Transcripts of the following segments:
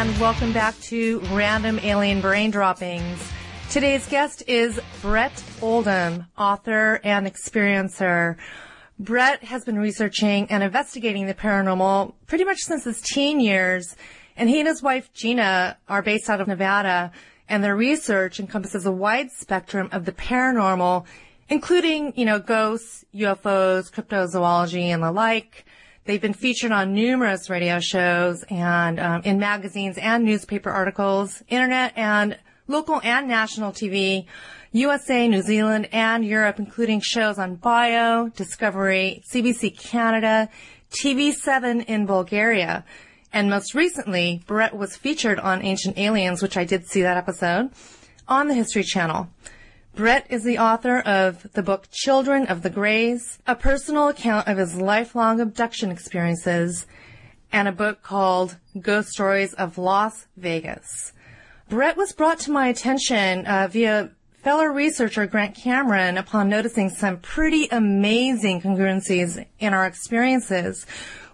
and welcome back to Random Alien Brain Droppings. Today's guest is Brett Oldham, author and experiencer. Brett has been researching and investigating the paranormal pretty much since his teen years, and he and his wife Gina are based out of Nevada, and their research encompasses a wide spectrum of the paranormal, including, you know, ghosts, UFOs, cryptozoology, and the like. They've been featured on numerous radio shows and um, in magazines and newspaper articles, internet and local and national TV, USA, New Zealand, and Europe, including shows on Bio, Discovery, CBC Canada, TV7 in Bulgaria. And most recently, Brett was featured on Ancient Aliens, which I did see that episode, on the History Channel. Brett is the author of the book Children of the Greys, a personal account of his lifelong abduction experiences, and a book called Ghost Stories of Las Vegas. Brett was brought to my attention uh, via fellow researcher Grant Cameron upon noticing some pretty amazing congruencies in our experiences,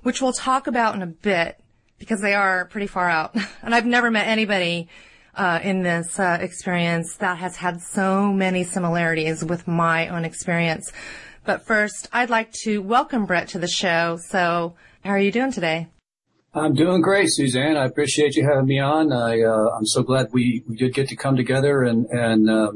which we'll talk about in a bit because they are pretty far out. and I've never met anybody uh, in this uh, experience that has had so many similarities with my own experience. But first, I'd like to welcome Brett to the show. So, how are you doing today? I'm doing great, Suzanne. I appreciate you having me on. I, uh, I'm so glad we, we did get to come together and, and, uh,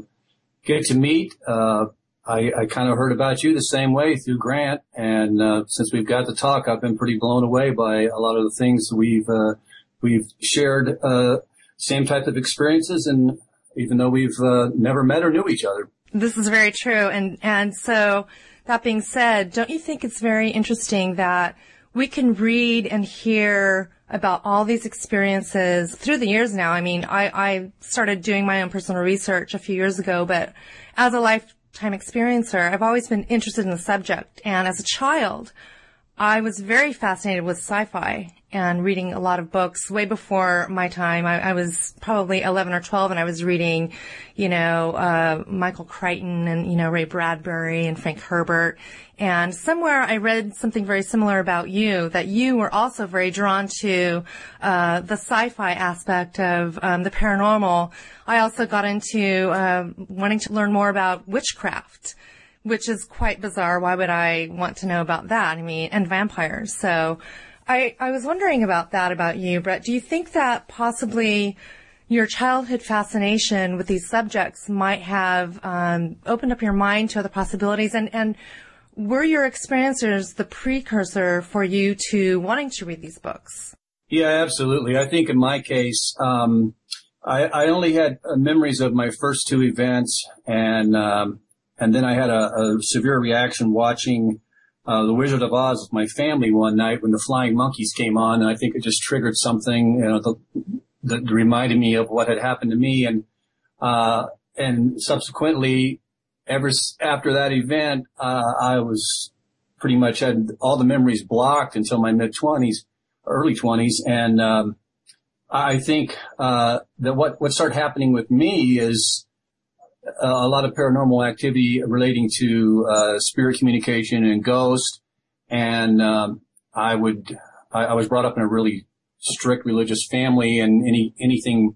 get to meet. Uh, I, I kind of heard about you the same way through Grant. And, uh, since we've got to talk, I've been pretty blown away by a lot of the things we've, uh, we've shared, uh, same type of experiences. And even though we've, uh, never met or knew each other. This is very true. And, and so that being said, don't you think it's very interesting that we can read and hear about all these experiences through the years now. I mean, I, I started doing my own personal research a few years ago, but as a lifetime experiencer, I've always been interested in the subject. And as a child, I was very fascinated with sci-fi and reading a lot of books way before my time. I, I was probably 11 or 12 and I was reading, you know, uh, Michael Crichton and, you know, Ray Bradbury and Frank Herbert. And somewhere I read something very similar about you, that you were also very drawn to, uh, the sci-fi aspect of, um, the paranormal. I also got into, uh, wanting to learn more about witchcraft which is quite bizarre. Why would I want to know about that? I mean, and vampires. So I, I was wondering about that about you, Brett. Do you think that possibly your childhood fascination with these subjects might have um, opened up your mind to other possibilities and, and were your experiences the precursor for you to wanting to read these books? Yeah, absolutely. I think in my case, um, I, I, only had uh, memories of my first two events, and um, and then I had a, a severe reaction watching uh, The Wizard of Oz with my family one night when the flying monkeys came on, and I think it just triggered something, you know, the, that reminded me of what had happened to me, and uh, and subsequently, ever after that event, uh, I was pretty much had all the memories blocked until my mid twenties, early twenties, and um, I think uh, that what what started happening with me is a lot of paranormal activity relating to uh, spirit communication and ghosts. And um, I would, I, I, was brought up in a really strict religious family, and any anything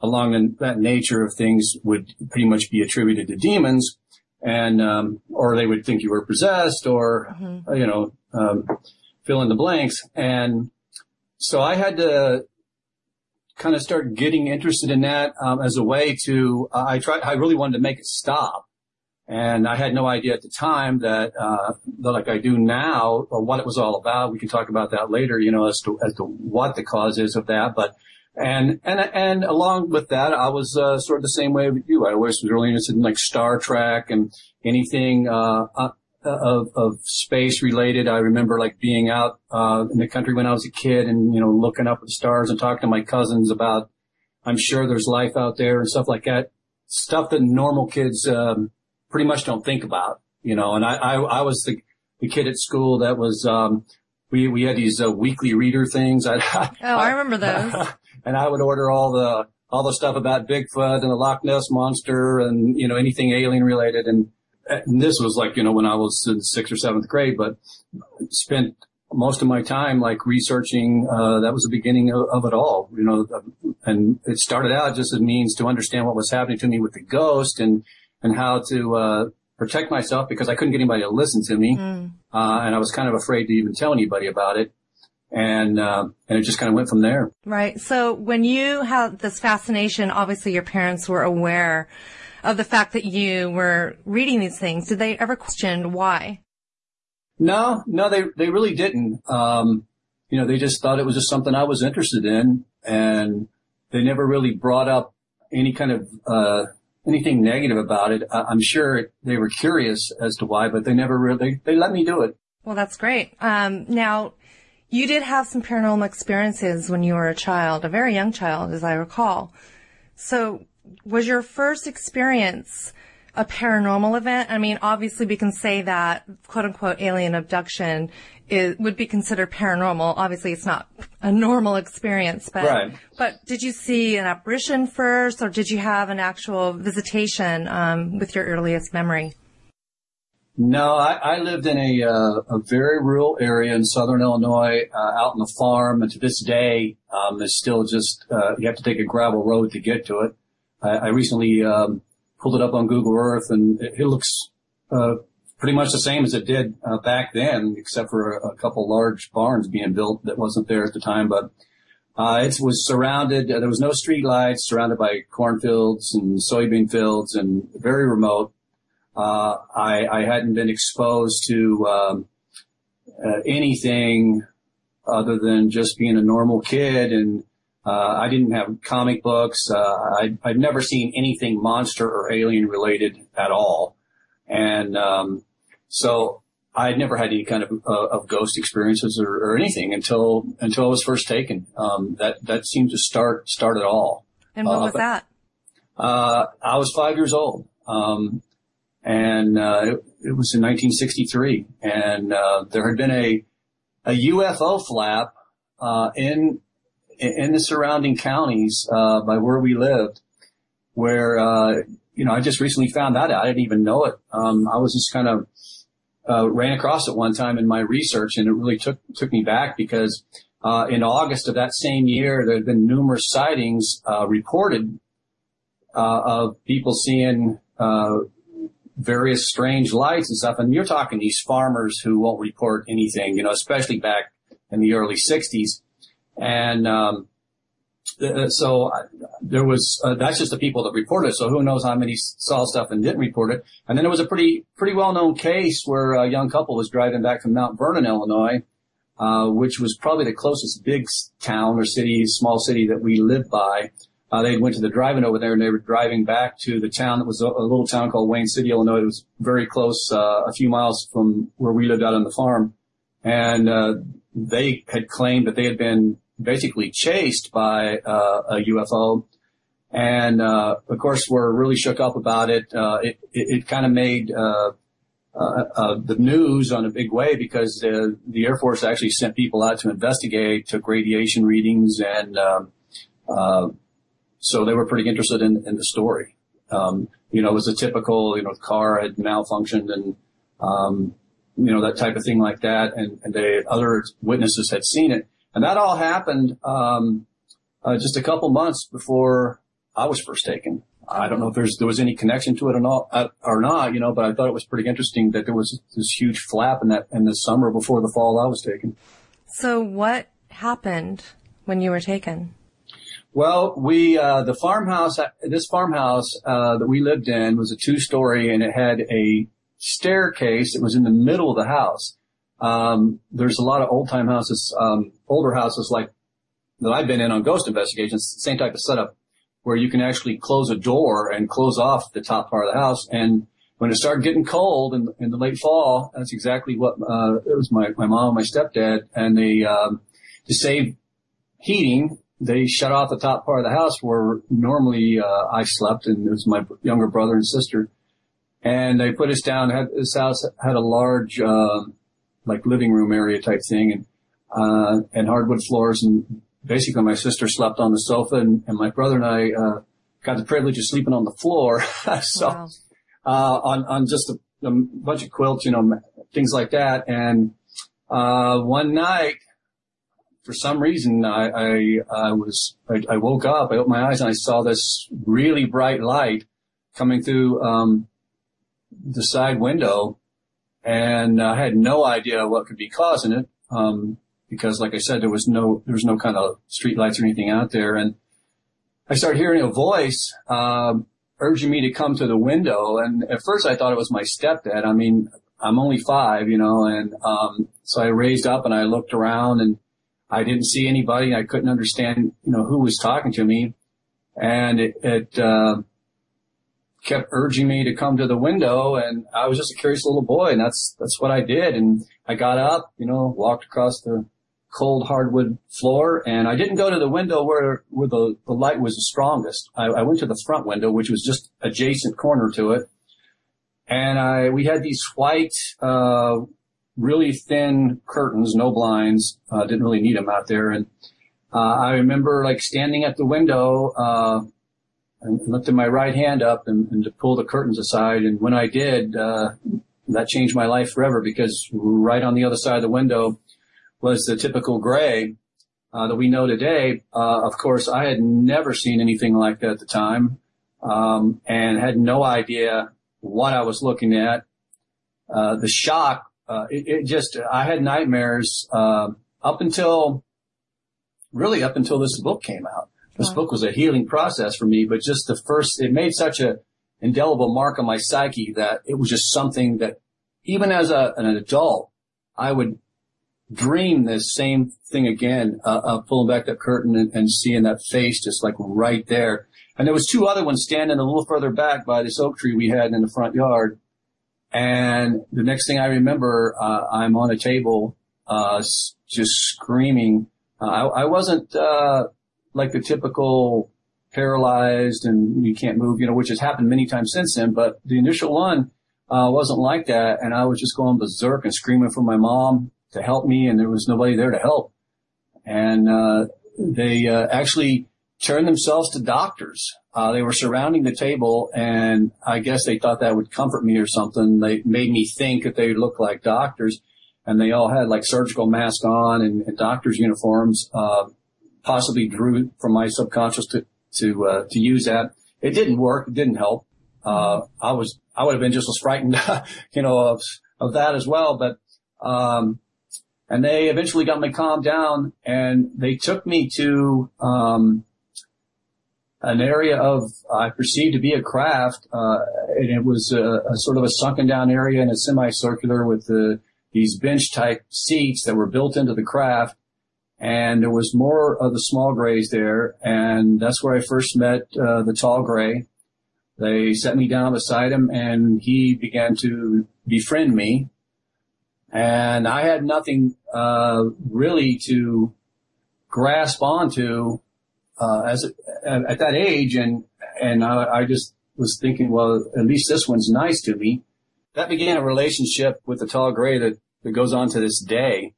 along the, that nature of things would pretty much be attributed to demons, and um, or they would think you were possessed, or mm-hmm. you know, um, fill in the blanks. And so I had to kind of start getting interested in that um, as a way to. Uh, I tried. I really wanted to make it stop, and I had no idea at the time that, uh, that like I do now, or what it was all about. We can talk about that later. You know, as to as to what the cause is of that, but. And, and, and along with that, I was, uh, sort of the same way with you. I always was really interested in like Star Trek and anything, uh, uh of, of space related. I remember like being out, uh, in the country when I was a kid and, you know, looking up at the stars and talking to my cousins about, I'm sure there's life out there and stuff like that. Stuff that normal kids, um, pretty much don't think about, you know, and I, I, I was the, the kid at school that was, um, we, we had these uh, weekly reader things. I, oh, I remember those. and I would order all the, all the stuff about Bigfoot and the Loch Ness monster and, you know, anything alien related. And, and this was like, you know, when I was in sixth or seventh grade, but spent most of my time like researching. Uh, that was the beginning of, of, it all, you know. And it started out just as means to understand what was happening to me with the ghost and and how to uh, protect myself because I couldn't get anybody to listen to me, mm. uh, and I was kind of afraid to even tell anybody about it. And uh, and it just kind of went from there. Right. So when you had this fascination, obviously your parents were aware of the fact that you were reading these things. Did they ever question why? No, no, they they really didn't. Um, you know, they just thought it was just something I was interested in, and they never really brought up any kind of uh, anything negative about it. I, am sure they were curious as to why, but they never really they, they let me do it. Well, that's great. Um, now, you did have some paranormal experiences when you were a child, a very young child, as I recall. So, was your first experience a paranormal event? I mean, obviously we can say that quote unquote alien abduction is, would be considered paranormal. Obviously it's not a normal experience, but, right. but did you see an apparition first or did you have an actual visitation, um, with your earliest memory? No, I, I lived in a, uh, a very rural area in southern Illinois, uh, out on the farm, and to this day, um, it's still just uh, you have to take a gravel road to get to it. I, I recently um, pulled it up on Google Earth, and it, it looks uh, pretty much the same as it did uh, back then, except for a, a, couple large barns being built that wasn't there at the time. But uh, it was surrounded. Uh, there was no street lights, surrounded by cornfields and soybean fields, and very remote. Uh, I, I, hadn't been exposed to um, uh, anything other than just being a normal kid and uh, I didn't have comic books. Uh, I, I'd never seen anything monster or alien related at all. And, um, so I'd never had any kind of, uh, of ghost experiences or, or, anything until, until I was first taken. Um, that, that seemed to start, start it all. And what was uh, that? Uh, I was five years old. Um, and, uh, it, it, was in 1963 and, there had been a, a UFO flap, in, in the surrounding counties uh, by where we lived, where uh, you know I just recently found that out. I didn't even know it. Um, I was just kind of uh, ran across it one time in my research, and it really took took me back because uh, in August of that same year, there had been numerous sightings uh, reported uh, of people seeing various strange lights and stuff. And you're talking these farmers who won't report anything, you know, especially back in the early '60s and um, uh, so uh, there was uh, that's just the people that reported. So who knows how many saw stuff and didn't report it. And then there was a pretty pretty well known case where a young couple was driving back from Mount Vernon, Illinois, uh, which was probably the closest big town or city, small city that we lived by. Uh, they went to the driving over there and they were driving back to the town that was a, a little town called Wayne City, Illinois. It was very close, uh, a few miles from where we lived out on the farm. And, they had claimed that they had been basically chased by uh, a UFO. And uh, of course, we're really shook up about it. Uh, it it, it kind of made uh, uh, uh, the news on a big way because the Air Force actually sent people out to investigate, took radiation readings, and um, so they were pretty interested in, in the story. Um, you know, it was a typical, you know, car had malfunctioned and, um, you know, that type of thing like that. And, and other witnesses had seen it. And that all happened um, uh, just a couple months before I was first taken. I don't know if there's there was any connection to it or not, uh, or not, you know, but I thought it was pretty interesting that there was this huge flap in that in the summer before the fall I was taken. So what happened when you were taken? Well, we uh, the farmhouse, this farmhouse uh, that we lived in was a two story, and it had a staircase. It was in the middle of the house, um, there's a lot of old time houses, um, older houses like that I've been in on ghost investigations, same type of setup where you can actually close a door and close off the top part of the house. And when it started getting cold in, in the late fall, that's exactly what, uh, it was my, my mom and my stepdad and they, um, to save heating, they shut off the top part of the house where normally, uh, I slept and it was my younger brother and sister. And they put us down, had, this house had a large, um, like living room area type thing and, uh, and hardwood floors. And basically my sister slept on the sofa and, and my brother and I, uh, got the privilege of sleeping on the floor. so, wow. uh, on, on just a, a, bunch of quilts, you know, things like that. And, uh, one night, for some reason, I, I, I was, I, I, woke up, I opened my eyes and I saw this really bright light coming through, um, the side window and I had no idea what could be causing it. Um, because like I said, there was no, there was no kind of street lights or anything out there. And I started hearing a voice, um, urging me to come to the window. And at first I thought it was my stepdad. I mean, I'm only five, you know, and, um, so I raised up and I looked around and I didn't see anybody. I couldn't understand, you know, who was talking to me. And it, it, uh, kept urging me to come to the window and I was just a curious little boy and that's, that's what I did. And I got up, you know, walked across the cold hardwood floor and I didn't go to the window where, where the, the light was the strongest. I, I went to the front window, which was just adjacent corner to it. And I, we had these white, uh, really thin curtains, no blinds, uh, didn't really need them out there. And, uh, I remember like standing at the window, and lifted my right hand up and, and, to pull the curtains aside. And when I did, uh, that changed my life forever because right on the other side of the window was the typical gray uh, that we know today. Uh, of course, I had never seen anything like that at the time, um, and had no idea what I was looking at. Uh, the shock, uh, it, it, just I had nightmares uh, up until really up until this book came out. This book was a healing process for me, but just the first, it made such a indelible mark on my psyche that it was just something that even as a, an adult, I would dream this same thing again, uh, uh, pulling back that curtain and, and, seeing that face just like right there. And there was two other ones standing a little further back by this oak tree we had in the front yard. And the next thing I remember, uh, I'm on a table, uh, just screaming. Uh, I, I, wasn't, uh, like the typical paralyzed and you can't move, you know, which has happened many times since then. But the initial one uh, wasn't like that, and I was just going berserk and screaming for my mom to help me, and there was nobody there to help. And uh, they uh, actually turned themselves to doctors. Uh, they were surrounding the table, and I guess they thought that would comfort me or something. They made me think that they looked like doctors, and they all had like surgical masks on and, and doctors' uniforms. Possibly drew from my subconscious to to uh, to use that. It didn't work. It didn't help. Uh, I was I would have been just as frightened, you know, of of that as well. But um, and they eventually got me calmed down, and they took me to um, an area of I perceived to be a craft, uh, and it was a, a, sort of a sunken down area and a semicircular with the, these bench type seats that were built into the craft and there was more of the small grays there, and that's where I first met uh, the tall gray. They set me down beside him, and he began to befriend me. And I had nothing uh, really to grasp onto uh, as at, at that age, and and I, I just was thinking, well, at least this one's nice to me. That began a relationship with the tall gray that, that goes on to this day.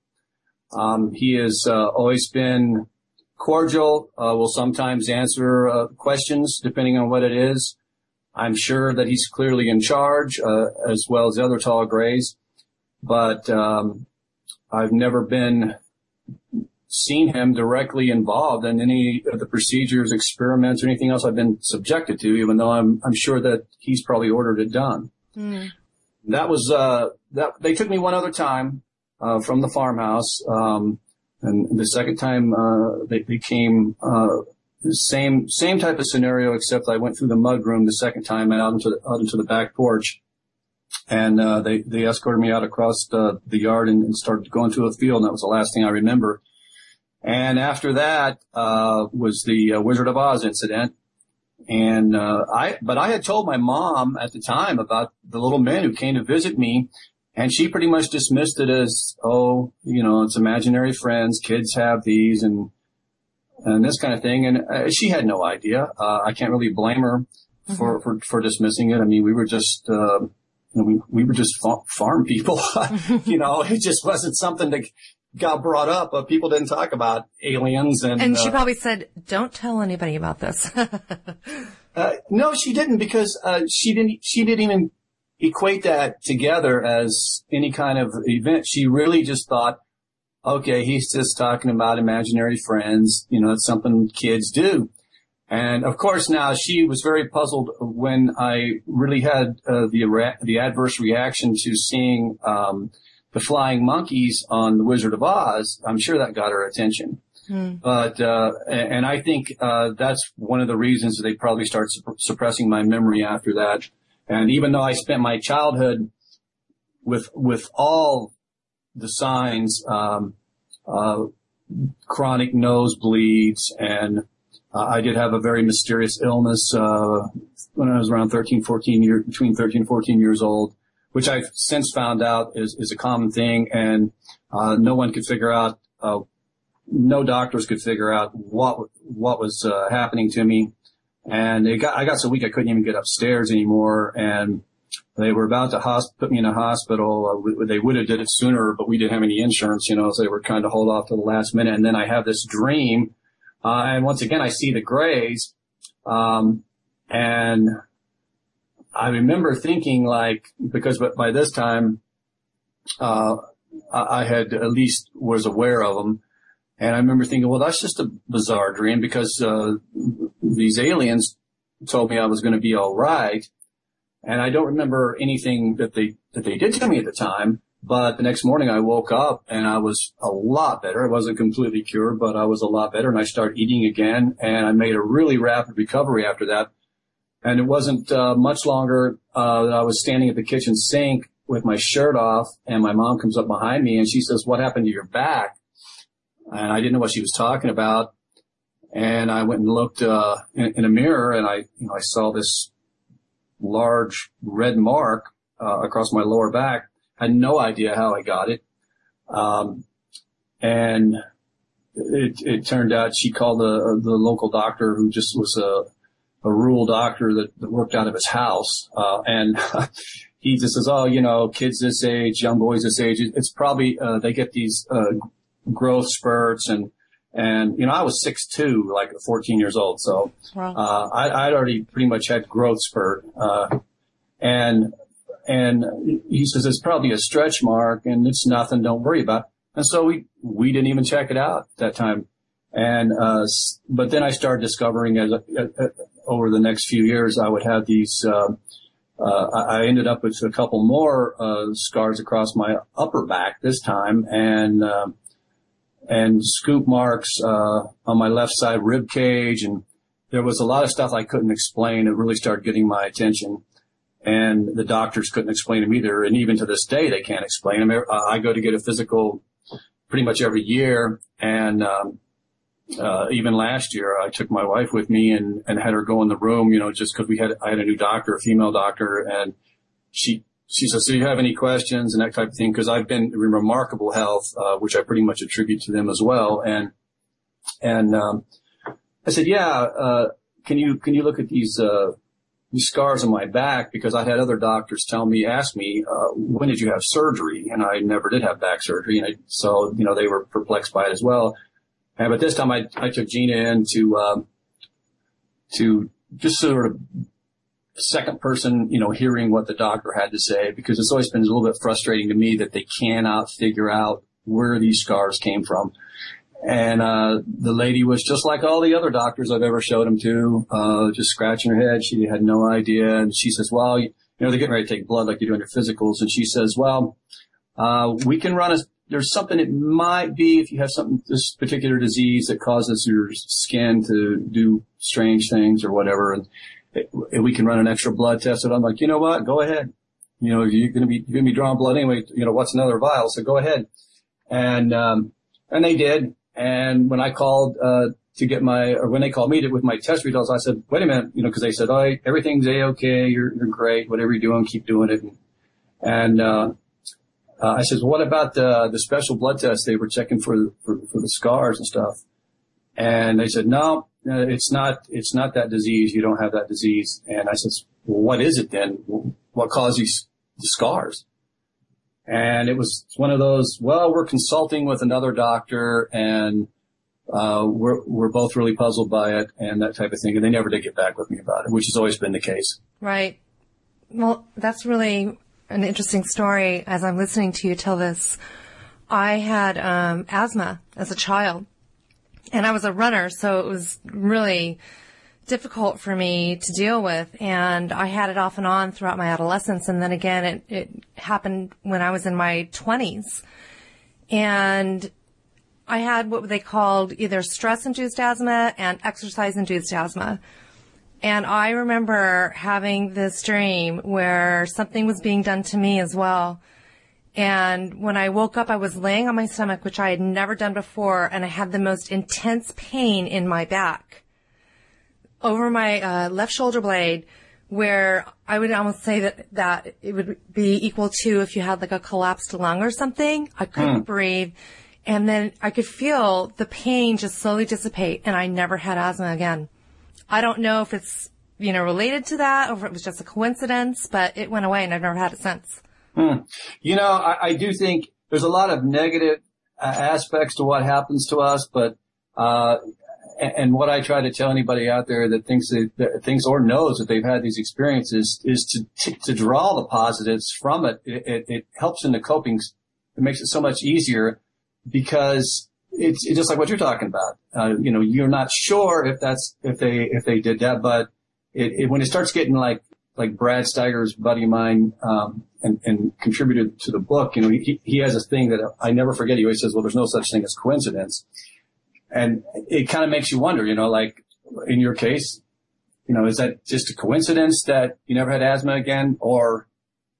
Um, he has uh, always been cordial, uh, will sometimes answer uh, questions depending on what it is. I'm sure that he's clearly in charge, uh, as well as the other tall grays, but um, I've never been seen him directly involved in any of the procedures, experiments, or anything else I've been subjected to, even though I'm I'm sure that he's probably ordered it done. Mm. That was uh, that they took me one other time uh, from the farmhouse. Um, and the second time uh, they, they came, uh, the same same type of scenario, except I went through the mud room the second time and out into the, out into the back porch. And uh, they they escorted me out across the, the yard and, and, started going to a field, and that was the last thing I remember. And after that uh, was the uh, Wizard of Oz incident, and uh, I, but I had told my mom at the time about the little men who came to visit me, and she pretty much dismissed it as, oh, you know, it's imaginary friends. Kids have these and, and this kind of thing. And uh, she had no idea. Uh, I can't really blame her mm-hmm. for, for, for dismissing it. I mean, we were just, uh, you know, we, we were just farm people. you know, it just wasn't something that got brought up, but people didn't talk about aliens and. And she uh, probably said, "Don't tell anybody about this." uh, no, she didn't because uh, she didn't. She didn't even equate that together as any kind of event. She really just thought, okay, he's just talking about imaginary friends. You know, it's something kids do. And of course, now she was very puzzled when I really had uh, the the adverse reaction to seeing um, the flying monkeys on The Wizard of Oz. I'm sure that got her attention. Hmm. But uh, and I think uh, that's one of the reasons they probably start suppressing my memory after that. And even though I spent my childhood with with all the signs, um, uh, chronic nosebleeds, and uh, I did have a very mysterious illness uh, when I was around 13, 14 years, between 13 and 14 years old, which I've since found out is, is a common thing, and uh, no one could figure out uh, no doctors could figure out what what was uh, happening to me, and it got I got so weak I couldn't even get upstairs anymore, and they were about to hosp- put me in a hospital. Uh, they would have did it sooner, but we didn't have any insurance, you know, so they were kind of hold off to the last minute. And then I have this dream, uh, and once again I see the grays, um, and I remember thinking like because by this time uh, I had at least was aware of them and I remember thinking, well, that's just a bizarre dream because uh, these aliens told me I was going to be all right. And I don't remember anything that they that they did to me at the time. But the next morning I woke up and I was a lot better. I wasn't completely cured, but I was a lot better. And I started eating again, and I made a really rapid recovery after that. And it wasn't uh, much longer uh, that I was standing at the kitchen sink with my shirt off, and my mom comes up behind me and she says, "What happened to your back?" And I didn't know what she was talking about. And I went and looked uh, in, in, a mirror, and I, you know, I saw this large red mark uh, across my lower back. I had no idea how I got it, um, and it, it turned out she called the the local doctor who just was a a rural doctor that, that worked out of his house, uh, and he just says, "Oh, you know, kids this age, young boys this age, it's probably uh, they get these uh, growth spurts and and you know I was six two, like 14 years old, so wow. uh, I, I'd already pretty much had growth spurt, uh, and and he says it's probably a stretch mark and it's nothing, don't worry about. It. And so we we didn't even check it out at that time, and uh, but then I started discovering as over the next few years I would have these. Uh, uh, I ended up with a couple more uh, scars across my upper back this time, and um, and scoop marks uh, on my left side rib cage, and there was a lot of stuff I couldn't explain. It really started getting my attention, and the doctors couldn't explain them either. And even to this day, they can't explain them. I go to get a physical pretty much every year, and um, uh, even last year, I took my wife with me and, and had her go in the room, you know, just because we had I had a new doctor, a female doctor, and she she says, "Do you have any questions and that type of thing?" Because I've been in remarkable health, uh, which I pretty much attribute to them as well. And and um, I said, "Yeah, uh, can you can you look at these uh, these scars on my back?" Because I had other doctors tell me, ask me, uh, "When did you have surgery?" And I never did have back surgery, and I, so you know they were perplexed by it as well. And but this time I I took Gina in to um, to just sort of second person, you know, hearing what the doctor had to say because it's always been a little bit frustrating to me that they cannot figure out where these scars came from. And, uh, the lady was just like all the other doctors I've ever showed them to, uh, just scratching her head. She had no idea. And she says, well, you, know, they're getting ready to take blood like you do in your physicals. And she says, well, uh, we can run a, there's something it might be if you have something, this particular disease that causes your skin to do strange things or whatever. And we can run an extra blood test. And I'm like, you know what? Go ahead. You know, you're going to be, you're going to be drawing blood anyway. You know, what's another vial? So go ahead. And, um, and they did. And when I called, uh, to get my, or when they called me to, with my test results, I said, wait a minute, you know, cause they said, oh, everything's a-okay. You're, you're great. Whatever you're doing, keep doing it. And, uh, uh, I said, what about the, the special blood test they were checking for, for, for the scars and stuff? And they said, no, it's not, it's not that disease. You don't have that disease. And I says, well, what is it then? What caused these scars? And it was one of those, well, we're consulting with another doctor and, uh, we're, we're both really puzzled by it and that type of thing. And they never did get back with me about it, which has always been the case. Right. Well, that's really an interesting story as I'm listening to you tell this. I had um, asthma as a child, and I was a runner, so it was really difficult for me to deal with. And I had it off and on throughout my adolescence, and then again, it, it happened when I was in my 20s. And I had what they called either stress-induced asthma and exercise-induced asthma. And I remember having this dream where something was being done to me as well. And when I woke up, I was laying on my stomach, which I had never done before, and I had the most intense pain in my back over my uh, left shoulder blade, where I would almost say that that it would be equal to if you had like a collapsed lung or something. I couldn't mm. breathe, and then I could feel the pain just slowly dissipate, and I never had asthma again. I don't know if it's you know related to that or if it was just a coincidence, but it went away, and I've never had it since. Hmm. You know, I, I, do think there's a lot of negative uh, aspects to what happens to us, but, uh, and what I try to tell anybody out there that thinks that, that thinks or knows that they've had these experiences is to, to, to draw the positives from it. It, it. it, helps in the coping. It makes it so much easier because it's, it's just like what you're talking about. Uh, you know, you're not sure if that's, if they, if they did that, but it, it, when it starts getting like like Brad Steiger's buddy of mine, um, and, and contributed to the book, you know, he, he has a thing that I never forget. He always says, well, there's no such thing as coincidence. And it kind of makes you wonder, you know, like in your case, you know, is that just a coincidence that you never had asthma again or,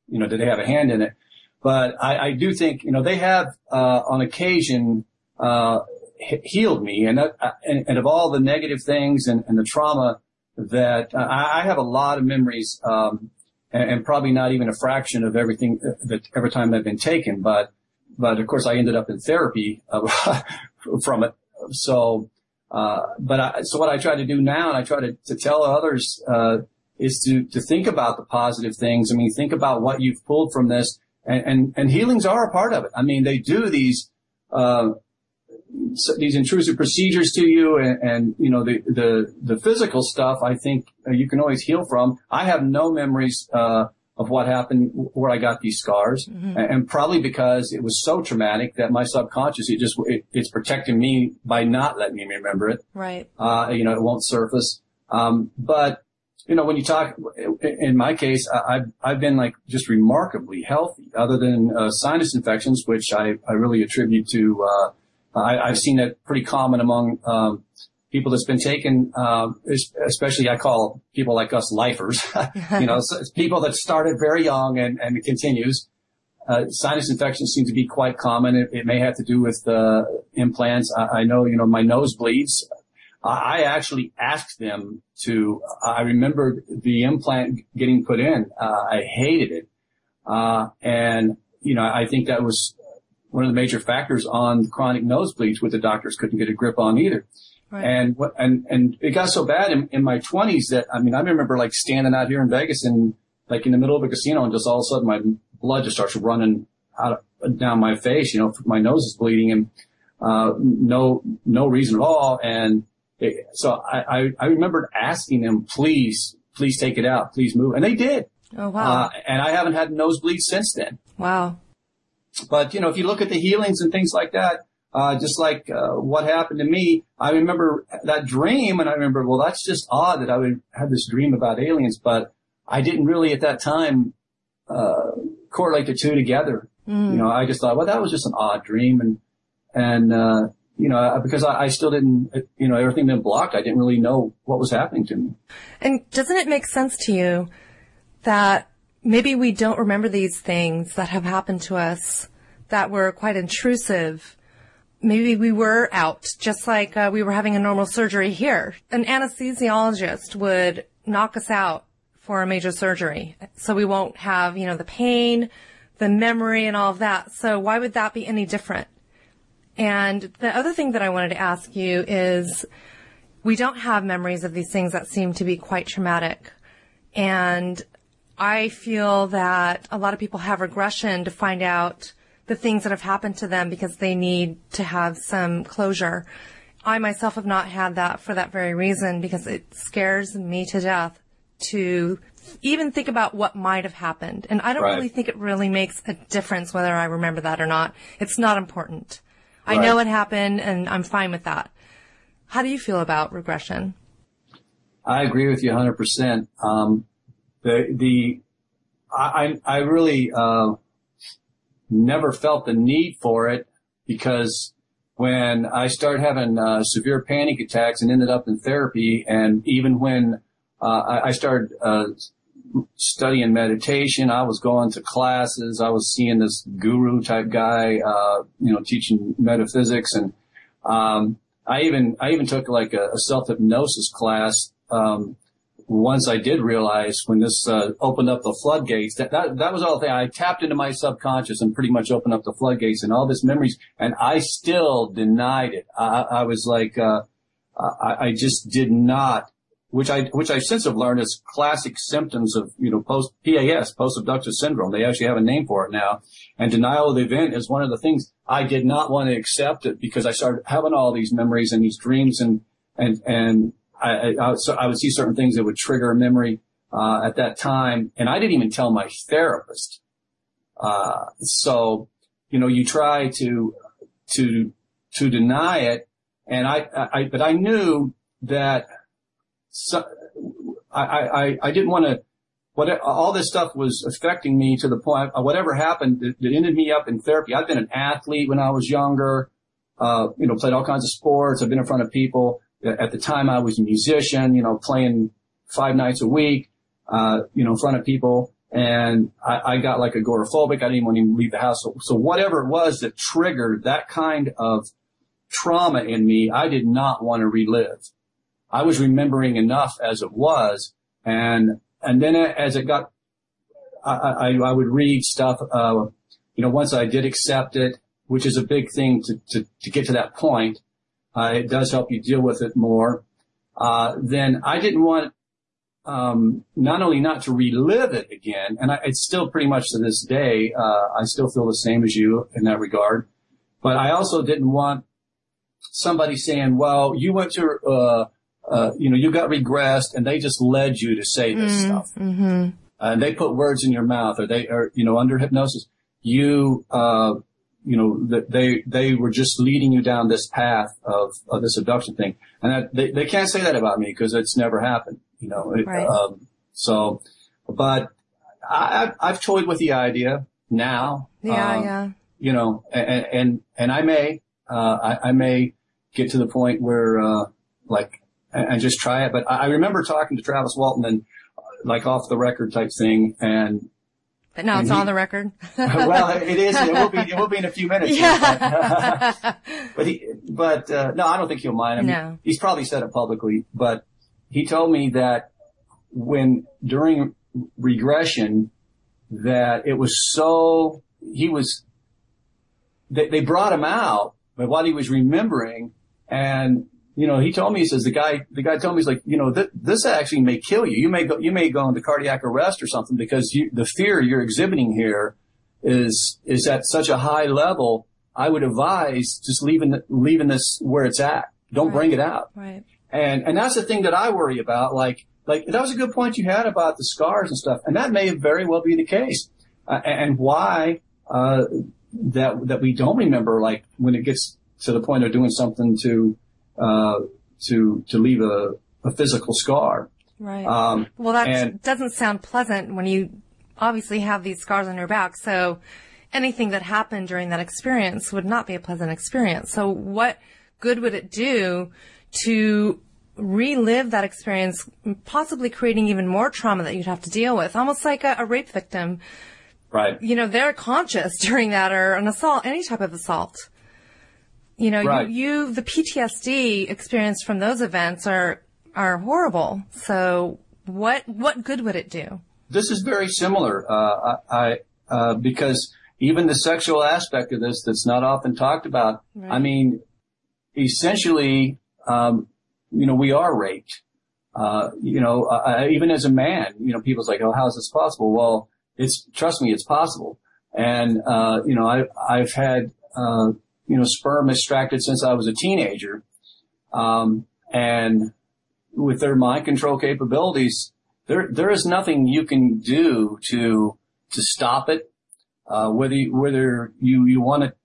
you know, did they have a hand in it? But I, I do think, you know, they have, uh, on occasion, uh, healed me and, uh, and, and of all the negative things and, and the trauma that uh, I, I have a lot of memories, um, and, and, probably not even a fraction of everything that every time I've been taken. But, but of course I ended up in therapy uh, from it. So, uh, but I, so what I try to do now, and I try to, to tell others, uh, is to, to think about the positive things. I mean, think about what you've pulled from this and, and, and healings are a part of it. I mean, they do these, uh, these intrusive procedures to you and, and, you know, the, the, the physical stuff, I think uh, you can always heal from. I have no memories, uh, of what happened where I got these scars mm-hmm. and probably because it was so traumatic that my subconscious, it just, it, it's protecting me by not letting me remember it. Right. Uh, you know, it won't surface. Um, but, you know, when you talk, in my case, I've, I've been like just remarkably healthy other than, uh, sinus infections, which I, I really attribute to, uh, I, have seen it pretty common among um, people that's been taken, uh, especially I call people like us lifers. you know, people that started very young and, and it continues. Uh, sinus infections seem to be quite common. It, it may have to do with uh, implants. I, I, know, you know, my nose bleeds. I actually asked them to. I remember the implant getting put in. Uh, I hated it, uh, and you know, I think that was one of the major factors on chronic nosebleeds, which the doctors couldn't get a grip on either. Right. And what, and, and it got so bad in, in my twenties that, I mean, I remember like standing out here in Vegas and like in the middle of a casino and just all of a sudden my blood just starts running out of, down my face, you know, my nose is bleeding and, uh, no, no reason at all. And it, so I, I, I remembered asking them, please, please take it out, please move. And they did. Oh, wow. Uh, and I haven't had nosebleeds since then. Wow. But, you know, if you look at the healings and things like that, uh, just like uh, what happened to me, I remember that dream, and I remember, well, that's just odd that I would have this dream about aliens, but I didn't really at that time uh, correlate the two together. Mm. You know, I just thought, well, that was just an odd dream, and and uh, you know, because I, I still didn't, you know, everything been blocked. I didn't really know what was happening to me. And doesn't it make sense to you that maybe we don't remember these things that have happened to us that were quite intrusive. Maybe we were out, just like uh, we were having a normal surgery here. An anesthesiologist would knock us out for a major surgery. So we won't have, you know, the pain, the memory and all of that. So why would that be any different? And the other thing that I wanted to ask you is we don't have memories of these things that seem to be quite traumatic. And I feel that a lot of people have regression to find out the things that have happened to them because they need to have some closure. I myself have not had that for that very reason because it scares me to death to even think about what might have happened. And I don't Right. really think it really makes a difference whether I remember that or not. It's not important. I know it happened and I'm fine with that. How do you feel about regression? I agree with you 100%. Um, the, the, I, I really, uh, never felt the need for it because when I started having, uh, severe panic attacks and ended up in therapy and even when, uh, I, I started, uh, studying meditation, I was going to classes, I was seeing this guru type guy, uh, you know, teaching metaphysics and, um, I even I even took like a, a self hypnosis class. Um, once I did realize when this uh, opened up the floodgates, that, that that was all the thing. I tapped into my subconscious and pretty much opened up the floodgates and all this memories, and I still denied it. I, I was like, uh, I, I just did not, which I which I since have learned is classic symptoms of you know post PAS, post abductive syndrome. They actually have a name for it now, and denial of the event is one of the things I did not want to accept it because I started having all these memories and these dreams and and and I I, so I would see certain things that would trigger a memory uh, at that time, and I didn't even tell my therapist. Uh, so you know, you try to to to deny it, and I, I but I knew that so, I, I, I didn't want to, what, all this stuff was affecting me to the point, uh, whatever happened, it, it ended me up in therapy. I've been an athlete when I was younger, uh, you know, played all kinds of sports. I've been in front of people. At the time I was a musician, you know, playing five nights a week, uh, you know, in front of people. And I, I got like agoraphobic. I didn't want to even leave the house. So, so whatever it was that triggered that kind of trauma in me, I did not want to relive. I was remembering enough as it was, and and then as it got, I I, I would read stuff. Uh, you know, once I did accept it, which is a big thing to to, to get to that point, uh, it does help you deal with it more. Uh, then I didn't want um, not only not to relive it again, and I, it's still pretty much to this day, uh, I still feel the same as you in that regard. But I also didn't want somebody saying, "Well, you went to." Uh, uh, you know, you got regressed and they just led you to say this Mm, stuff. mm-hmm. And they put words in your mouth or they are, you know, under hypnosis, you, uh, you know, that they, they were just leading you down this path of, of this abduction thing. And that, they, they can't say that about me because it's never happened, you know, it, Right. um, so, but I, I've- toyed with the idea now. Yeah, um, yeah. you know, and, and, and I may, uh, I, I may get to the point where, uh, like, and, just try it. But I, I remember talking to Travis Walton and uh, like off the record type thing. And But now it's he- on the record. well, it is, it will be, it will be in a few minutes. yeah. but he, but, uh, no, I don't think he'll mind. I mean, No. he's probably said it publicly, but he told me that when during regression that it was so, he was, they, they brought him out, but what he was remembering and, you know, he told me, he says, the guy, the guy told me, he's like, you know, th- this actually may kill you. You may go, you may go into cardiac arrest or something because you, the fear you're exhibiting here is, is at such a high level. I would advise just leaving, leaving this where it's at. Don't Right. bring it out. right. And, and that's the thing that I worry about. Like, like that was a good point you had about the scars and stuff. And that may very well be the case. Uh, and why, uh, that, that we don't remember, like when it gets to the point of doing something to, uh, to, to leave a, a physical scar. Right. Um, well, that and- doesn't sound pleasant when you obviously have these scars on your back. So anything that happened during that experience would not be a pleasant experience. So what good would it do to relive that experience, possibly creating even more trauma that you'd have to deal with? Almost like a, a rape victim. right. You know, they're conscious during that or an assault, any type of assault. You know, Right. you, you, the PTSD experienced from those events are, are horrible. So what, what good would it do? this is very similar. Uh, I, I uh, because even the sexual aspect of this that's not often talked about. Right. I mean, essentially, um, you know, we are raped. Uh, you know, uh, even as a man, you know, people's like, oh, how is this possible? Well, it's trust me, it's possible. And uh, you know, I, I've had uh, you know sperm extracted since I was a teenager, um, and with their mind control capabilities, there there is nothing you can do to to stop it. Uh, whether you, whether you you want it,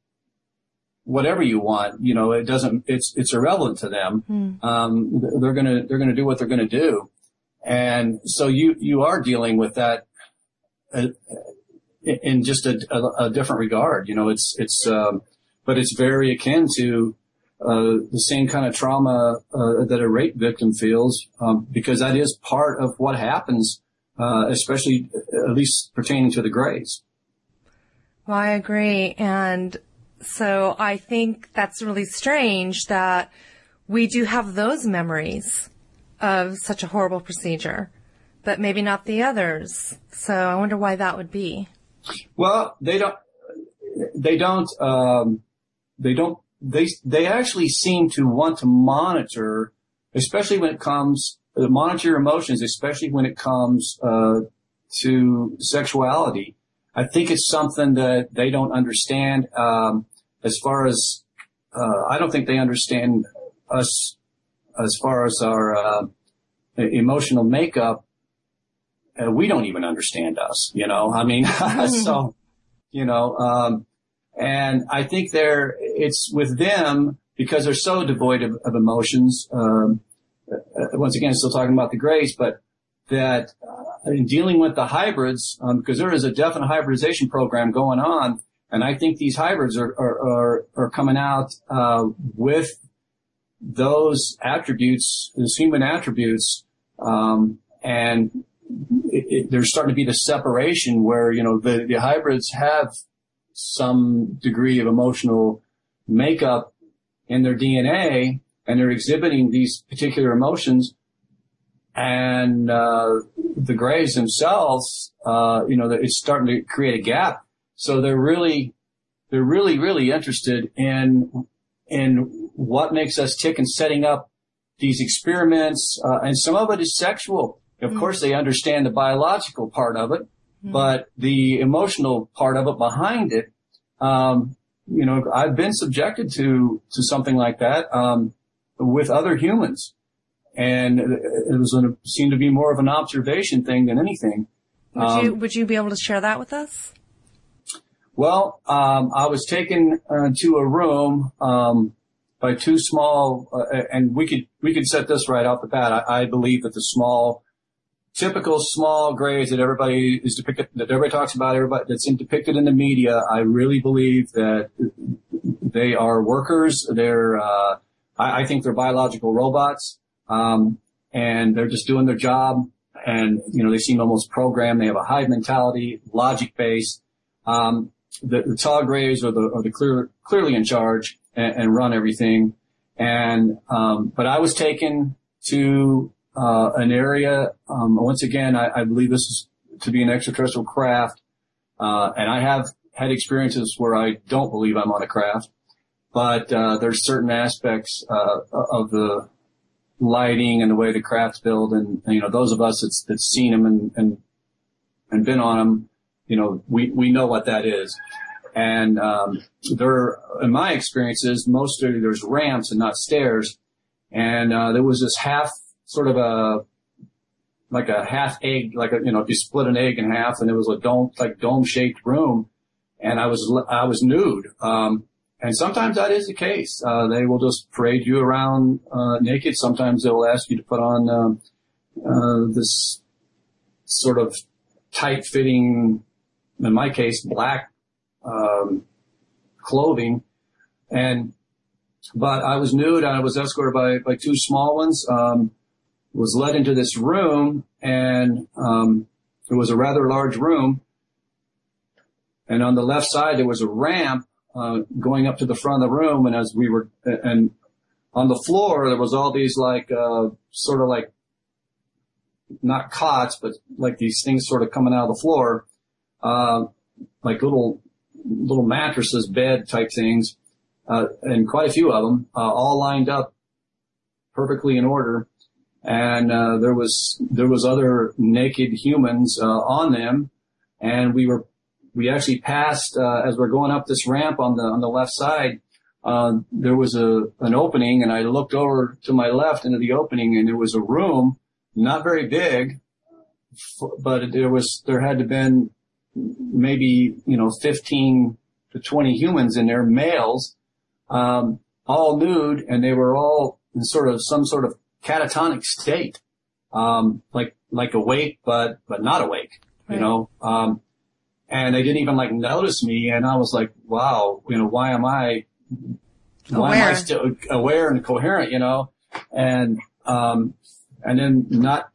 whatever you want, you know, it doesn't. It's it's irrelevant to them. Hmm. Um, they're gonna they're gonna do what they're gonna do, and so you you are dealing with that. Uh, in just a, a, a, different regard, you know, it's it's, um, but it's very akin to uh, the same kind of trauma uh, that a rape victim feels, um, because that is part of what happens, uh, especially at least pertaining to the Greys. Well, I agree, and so I think that's really strange that we do have those memories of such a horrible procedure, but maybe not the others. So I wonder why that would be. Well, they don't. They don't. Um, they don't they they actually seem to want to monitor, especially when it comes to monitor your emotions, especially when it comes uh, to sexuality. I think it's something that they don't understand. Um, as far as uh, I don't think they understand us as far as our uh, emotional makeup. Uh, we don't even understand us, you know. I mean, so you know. Um, and I think they're, it's with them because they're so devoid of, of emotions. Um, uh, once again, still talking about the Greys, but that uh, in dealing with the hybrids, um, because there is a definite hybridization program going on, and I think these hybrids are are are, are coming out uh, with those attributes, those human attributes, um, and it, it, there's starting to be the separation where you know the, the hybrids have some degree of emotional makeup in their DNA and they're exhibiting these particular emotions. And uh, the Greys themselves, uh, you know, it's starting to create a gap. So they're really, they're really, really interested in in what makes us tick and setting up these experiments. Uh, and some of it is sexual. Of mm-hmm. course, they understand the biological part of it, Mm-hmm. But the emotional part of it behind it, um, you know, I've been subjected to to something like that um, with other humans, and it was going to seem to be more of an observation thing than anything. Would um, you Would you be able to share that with us? Well, um, I was taken uh, to a room um, by two small, uh, and we could we could set this right off the bat. I, I believe that the small typical small Greys that everybody is depicted, that everybody talks about, everybody that's depicted in the media. I really believe that they are workers. They're, uh, I, I, think they're biological robots, um, and they're just doing their job. And you know, they seem almost programmed. They have a hive mentality, logic based. Um, the, the tall Greys are the are the clear, clearly in charge and, and run everything. And um, but I was taken to uh, an area. Um, once again, I, I, believe this is to be an extraterrestrial craft, uh, and I have had experiences where I don't believe I'm on a craft, but uh, there's certain aspects uh, of the lighting and the way the craft's built, and, and you know those of us that's, that's seen them and, and and been on them, you know, we we know what that is. And um, there, in my experiences, mostly there's ramps and not stairs. And uh, there was this half sort of a like a half egg, like a, you know, if you split an egg in half and it was a dome, like dome shaped room. And I was, I was nude. Um, and sometimes that is the case. Uh, they will just parade you around, uh, naked. Sometimes they will ask you to put on, um, uh, this sort of tight fitting, in my case, black, um, clothing. And, but I was nude and I was escorted by, by two small ones. Um, was led into this room and um, it was a rather large room. And on the left side, there was a ramp uh, going up to the front of the room. And as we were, and on the floor, there was all these like, uh, sort of like, not cots, but like these things sort of coming out of the floor, uh, like little, little mattresses, bed type things, uh, and quite a few of them, uh, all lined up perfectly in order and uh, there was there was other naked humans uh, on them, and we were we actually passed uh, as we're going up this ramp on the on the left side. Uh, there was a an opening, and I looked over to my left into the opening, and there was a room, not very big, but there was, there had to been maybe, you know, 15 to 20 humans in there, males, um, all nude and they were all in sort of some sort of catatonic state, um, like, like awake, but, but not awake, right. you know, um, and they didn't even like notice me. And I was like, wow, you know, why am I, why aware. am I still aware and coherent, you know? And, um, and then not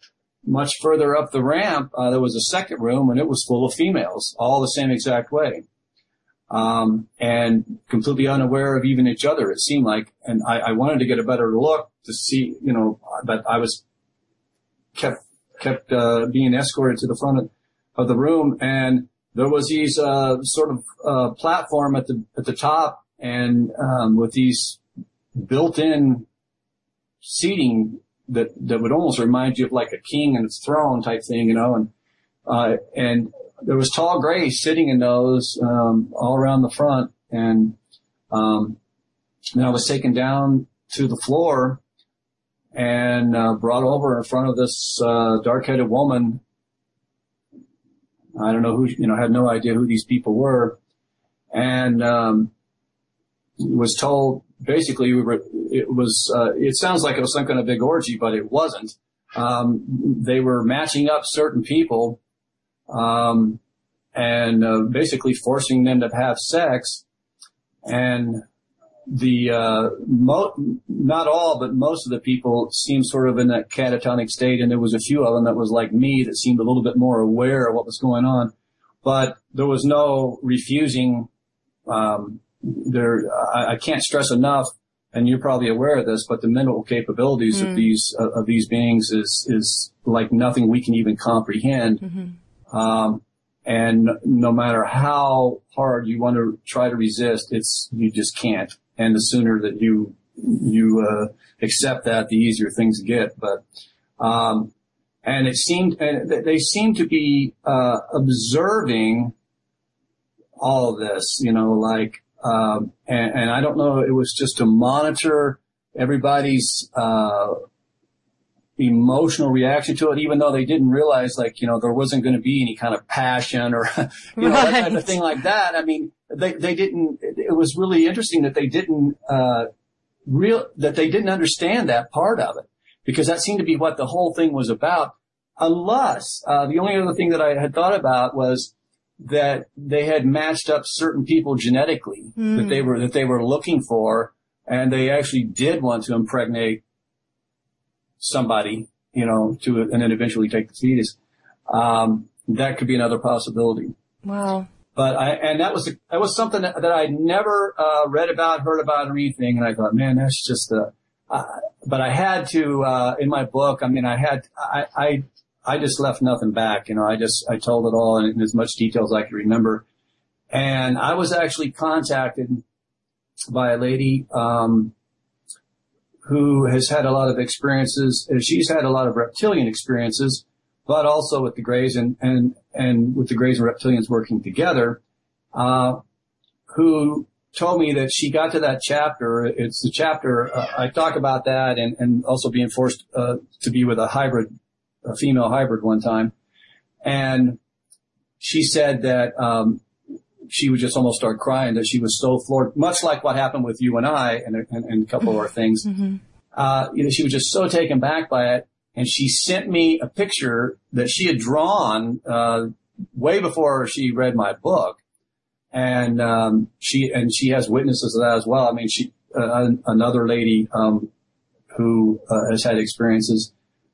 much further up the ramp, uh, there was a second room and it was full of females, all the same exact way. Um, and completely unaware of even each other, it seemed like. And I, I wanted to get a better look to see, you know, but I was kept, kept, uh, being escorted to the front of, of the room. And there was these, uh, sort of, uh, platform at the, at the top and, um, with these built-in seating that that would almost remind you of like a king and its throne type thing, you know, and uh, and there was tall grays sitting in those um, all around the front, and um, then I was taken down to the floor and uh, brought over in front of this uh, dark-headed woman. I don't know who, you know, had no idea who these people were, and um, was told basically we were, it was, uh, it sounds like it was some kind of big orgy, but it wasn't. Um, they were matching up certain people, um, and, uh, basically forcing them to have sex. And the, uh, mo- not all, but most of the people seemed sort of in that catatonic state. And there was a few of them that was like me that seemed a little bit more aware of what was going on, but there was no refusing, um, there, I, I, can't stress enough, and you're probably aware of this, but the mental capabilities mm. of these uh, of these beings is is like nothing we can even comprehend. Mm-hmm. Um, and no matter how hard you want to try to resist, it's you just can't. And the sooner that you you uh, accept that, the easier things get. But um, and it seemed and they seem to be uh, observing all of this. You know, like um, and, and, I don't know, it was just to monitor everybody's, uh, emotional reaction to it, even though they didn't realize like, you know, there wasn't going to be any kind of passion or, you know, right. that type of thing like that. I mean, they, they didn't, it was really interesting that they didn't, uh, real, that they didn't understand that part of it because that seemed to be what the whole thing was about. Unless, uh, the only other thing that I had thought about was, that they had matched up certain people genetically mm. that they were that they were looking for, and they actually did want to impregnate somebody, you know, to and then eventually take the fetus. Um, that could be another possibility. Wow. But I and that was a, that was something that, that I never uh, read about, heard about, or anything, and I thought, man, that's just a. Uh, but I had to uh, in my book. I mean, I had I, I I just left nothing back. You know, I just, I told it all in, in as much detail as I could remember. And I was actually contacted by a lady, um, who has had a lot of experiences. She's had a lot of reptilian experiences, but also with the Greys and, and, and with the Greys and reptilians working together, uh, who told me that she got to that chapter. It's the chapter, uh, I talk about that and, and also being forced, uh, to be with a hybrid a female hybrid one time, and she said that um, she would just almost start crying that she was so floored, much like what happened with you and I and, and, and a couple of our things. Mm-hmm. Uh, you know, she was just so taken back by it, and she sent me a picture that she had drawn uh, way before she read my book, and um, she and she has witnesses of that as well. I mean, she uh, another lady um, who uh, has had experiences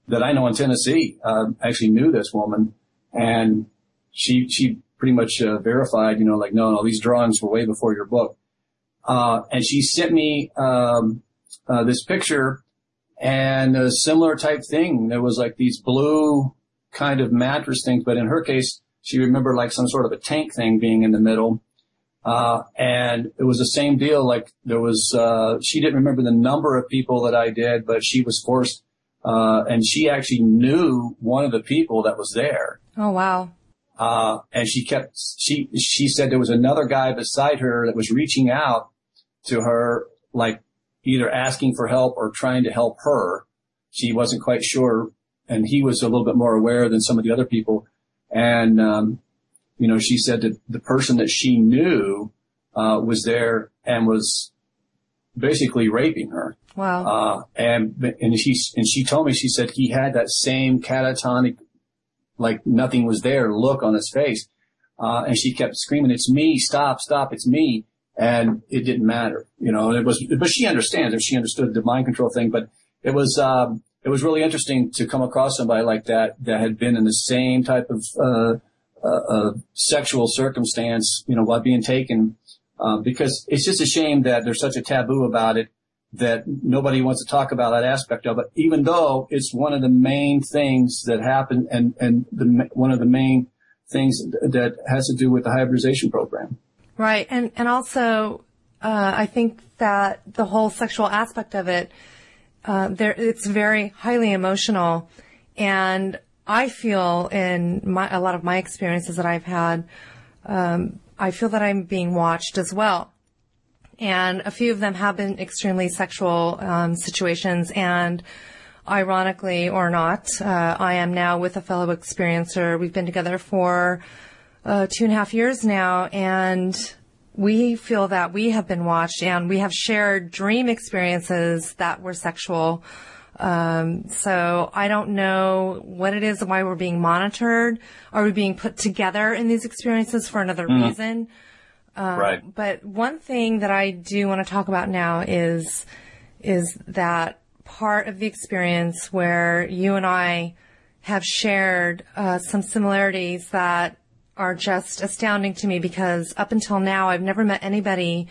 that I know in Tennessee uh, actually knew this woman, and she she pretty much uh, verified, you know, like no, no, these drawings were way before your book. Uh, and she sent me um, uh, this picture and a similar type thing. There was like these blue kind of mattress things, but in her case, she remembered like some sort of a tank thing being in the middle. Uh, and it was the same deal. Like there was, uh, she didn't remember the number of people that I did, but she was forced uh, and she actually knew one of the people that was there. Oh wow. Uh, and she kept, she, she said there was another guy beside her that was reaching out to her, like either asking for help or trying to help her. She wasn't quite sure and he was a little bit more aware than some of the other people. And, um, you know, she said that the person that she knew, uh, was there and was basically raping her. Wow. Uh, and, and she, and she told me, she said he had that same catatonic, like nothing was there look on his face. Uh, and she kept screaming, it's me, stop, stop, it's me. And it didn't matter, you know, it was, but she understands if she understood the mind control thing, but it was, um, it was really interesting to come across somebody like that that had been in the same type of, uh, uh, uh sexual circumstance, you know, while being taken, uh, because it's just a shame that there's such a taboo about it that nobody wants to talk about that aspect of it, even though it's one of the main things that happen and, and the, one of the main things that has to do with the hybridization program. Right. And, and also, uh, I think that the whole sexual aspect of it, uh, there, it's very highly emotional. And I feel in my, a lot of my experiences that I've had, um, I feel that I'm being watched as well. And a few of them have been extremely sexual, um, situations and, ironically or not, uh, I am now with a fellow experiencer. We've been together for uh, two and a half years now, and we feel that we have been watched and we have shared dream experiences that were sexual. Um, so I don't know what it is, why we're being monitored. Are we being put together in these experiences for another mm. reason? Um, right. But one thing that I do want to talk about now is is that part of the experience where you and I have shared uh, some similarities that are just astounding to me because up until now I've never met anybody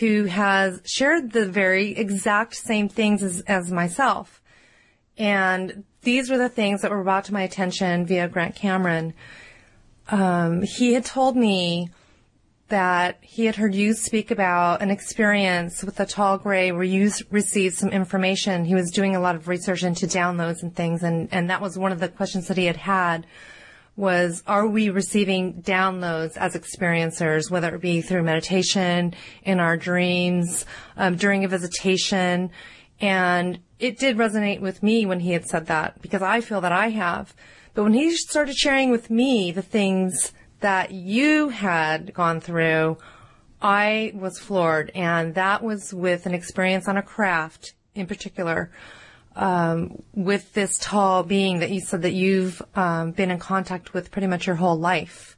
who has shared the very exact same things as, as myself. And these were the things that were brought to my attention via Grant Cameron. Um, he had told me that he had heard you speak about an experience with the tall gray where you received some information. He was doing a lot of research into downloads and things, and, and that was one of the questions that he had had was, are we receiving downloads as experiencers, whether it be through meditation, in our dreams, um, during a visitation? And it did resonate with me when he had said that because I feel that I have. But when he started sharing with me the things that you had gone through, I was floored. And that was with an experience on a craft in particular. Um, with this tall being that you said that you've um, been in contact with pretty much your whole life,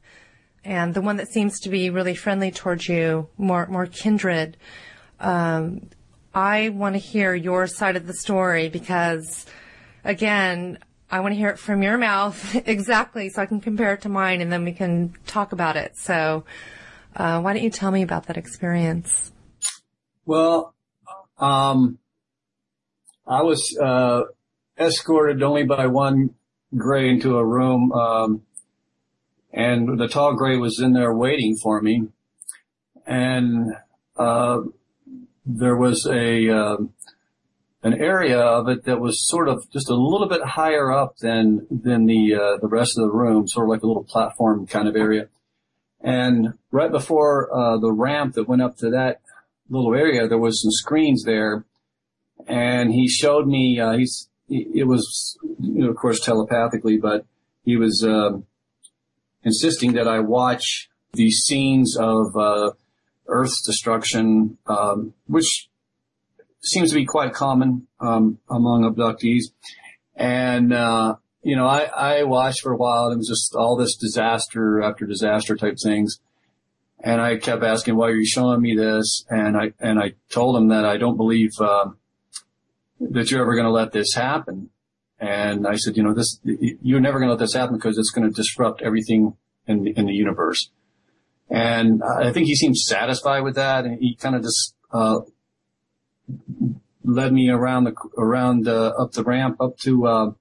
and the one that seems to be really friendly towards you, more more kindred. Um, I want to hear your side of the story because, again, I want to hear it from your mouth exactly so I can compare it to mine and then we can talk about it. So, uh, why don't you tell me about that experience? Well, um, I was, uh, escorted only by one gray into a room, um, and the tall gray was in there waiting for me. And, uh, there was a, uh, an area of it that was sort of just a little bit higher up than than the uh, the rest of the room, sort of like a little platform kind of area. And right before uh, the ramp that went up to that little area, there was some screens there, and he showed me. Uh, he's it was you know of course telepathically, but he was um, insisting that I watch these scenes of uh, Earth's destruction, um, which seems to be quite common um, among abductees. And uh, you know, I, I watched for a while. And it was just all this disaster after disaster type things. And I kept asking, why are you showing me this? And I, and I told him that I don't believe, uh, that you're ever going to let this happen. And I said, you know, this, you're never going to let this happen because it's going to disrupt everything in the, in the universe. And I think he seemed satisfied with that. And he kind of just, uh, led me around the around uh, up the ramp up to uh,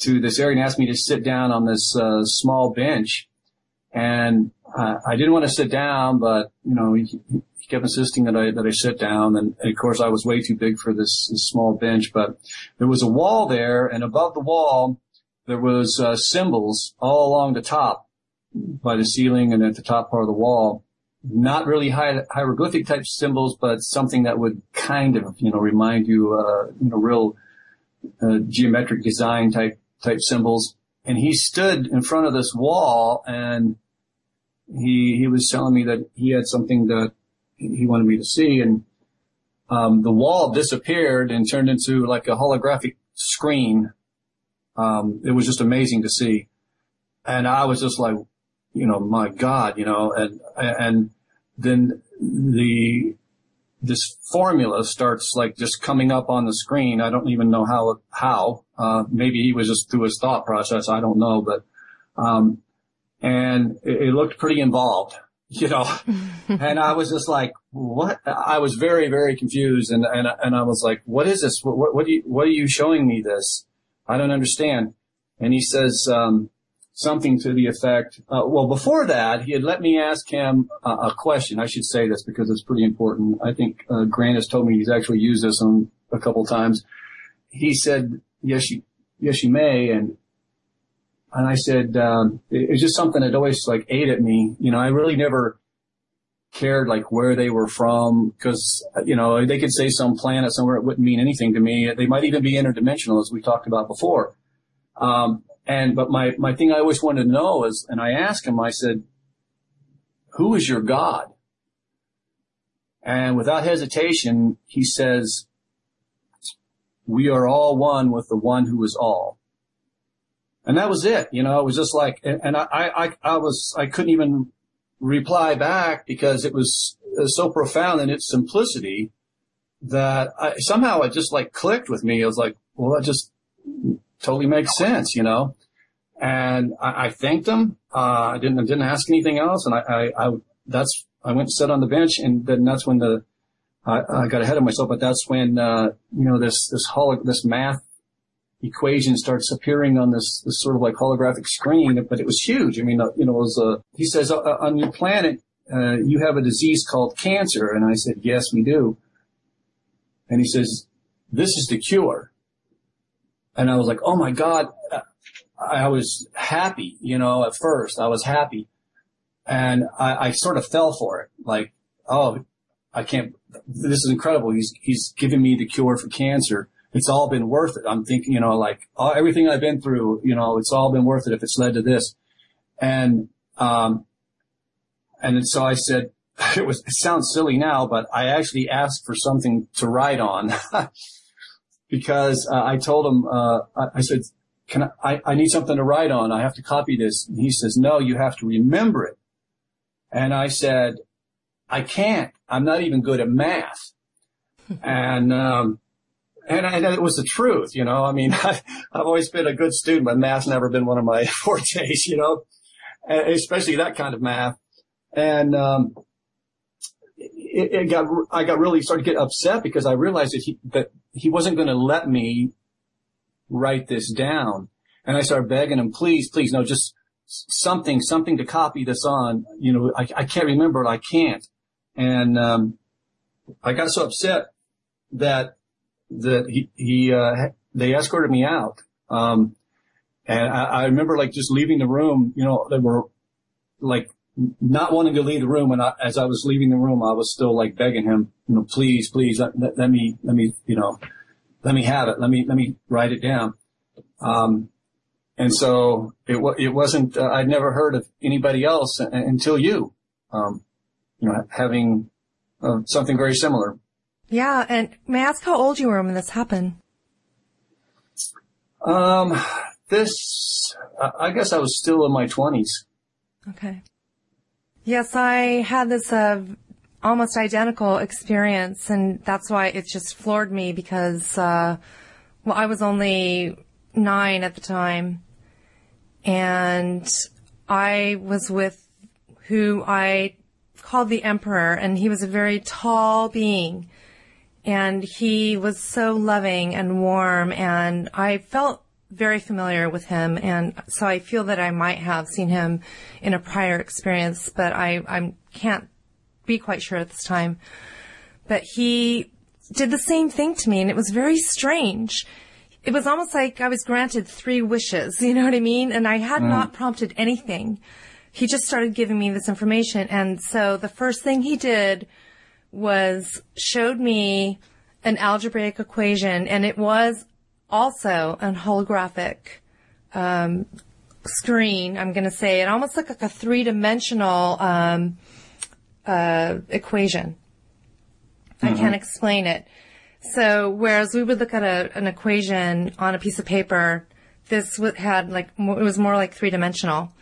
to this area and asked me to sit down on this uh, small bench. And I didn't want to sit down, but you know he, he kept insisting that I that I sit down. And, of course I was way too big for this, this, small bench. But there was a wall there, and above the wall there was uh, symbols all along the top by the ceiling and at the top part of the wall not really hieroglyphic type symbols, but something that would kind of, you know, remind you, uh, you know, real uh, geometric design type type symbols. And he stood in front of this wall and he he was telling me that he had something that he wanted me to see and um, the wall disappeared and turned into like a holographic screen. Um, it was just amazing to see. And I was just like, you know, my God, you know, and, and then the, this formula starts like just coming up on the screen. I don't even know how, how, uh, maybe he was just through his thought process. I don't know, but, um, and it, it looked pretty involved, you know, and I was just like, what? I was very, very confused. And, and, and I was like, what is this? What, what, what, are you, what are you showing me this? I don't understand. And he says, um, something to the effect, uh, well, before that, he had let me ask him a, a, question. I should say this because it's pretty important. I think, uh, Grant has told me he's actually used this on a couple times. He said, yes, you, yes, you may. And, and I said, um, it, just something that always like ate at me. You know, I really never cared like where they were from because, you know, they could say some planet somewhere. It wouldn't mean anything to me. They might even be interdimensional as we talked about before. Um, and, but my, my thing I always wanted to know is, and I asked him, I said, who is your God? And without hesitation, he says, we are all one with the one who is all. And that was it. You know, it was just like, and I, I, I was, I couldn't even reply back because it was so profound in its simplicity that I, somehow it just like clicked with me. I was like, well, that just totally makes sense, you know? And I, I thanked him. Uh, I didn't, I didn't ask anything else. And I, I, I, that's, I went and sat on the bench and then that's when the, I, I got ahead of myself, but that's when, uh, you know, this, this holo, this math equation starts appearing on this, this sort of like holographic screen, but it was huge. I mean, uh, you know, it was, uh, he says, uh, on your planet, uh, you have a disease called cancer. And I said, yes, we do. And he says, this is the cure. And I was like, oh my God. I was happy, you know, at first I was happy and I, I sort of fell for it. Like, oh, I can't, this is incredible. He's, he's giving me the cure for cancer it's all been worth it. I'm thinking, you know, like all, everything I've been through, you know, it's all been worth it if it's led to this. And, um, and so I said, it was, it sounds silly now, but I actually asked for something to write on because uh, I told him, uh, I, I, said, can I, I, I need something to write on. I have to copy this. And he says, no, you have to remember it. And I said, I can't. I'm not even good at math. and, um, and, and it was the truth, you know. I mean, I, have always been a good student, but math's never been one of my fortes, you know, especially that kind of math. And um, it, it, got, I got really started to get upset because I realized that he that he wasn't going to let me write this down. And I started begging him, please, please, no, just something, something to copy this on. You know, I, I can't remember it. I can't. And um, I got so upset that that he, he uh, they escorted me out. Um, and I, I, remember like just leaving the room, you know, they were like not wanting to leave the room. And I, as I was leaving the room, I was still like begging him, you know, please, please let, let, let me, let me, you know, let me have it. Let me, let me write it down. Um, and so it, it wasn't, uh, I'd never heard of anybody else until you, um, you know, having uh, something very similar. Yeah, and may I ask how old you were when this happened? Um, this, I guess I was still in my twenties. Okay. Yes, I had this, uh, almost identical experience and that's why it just floored me because, uh, well, I was only nine at the time and I was with who I called the emperor and he was a very tall being and he was so loving and warm and I felt very familiar with him and so I feel that I might have seen him in a prior experience, but I, I can't be quite sure at this time. But he did the same thing to me and it was very strange. It was almost like I was granted three wishes, you know what I mean? And I had mm. not prompted anything. He just started giving me this information and so the first thing he did was showed me an algebraic equation and it was also an holographic um, screen. I'm going to say it almost looked like a three dimensional um, uh, equation. I can't explain it. So whereas we would look at a, an equation on a piece of paper, this had like it was more like three dimensional.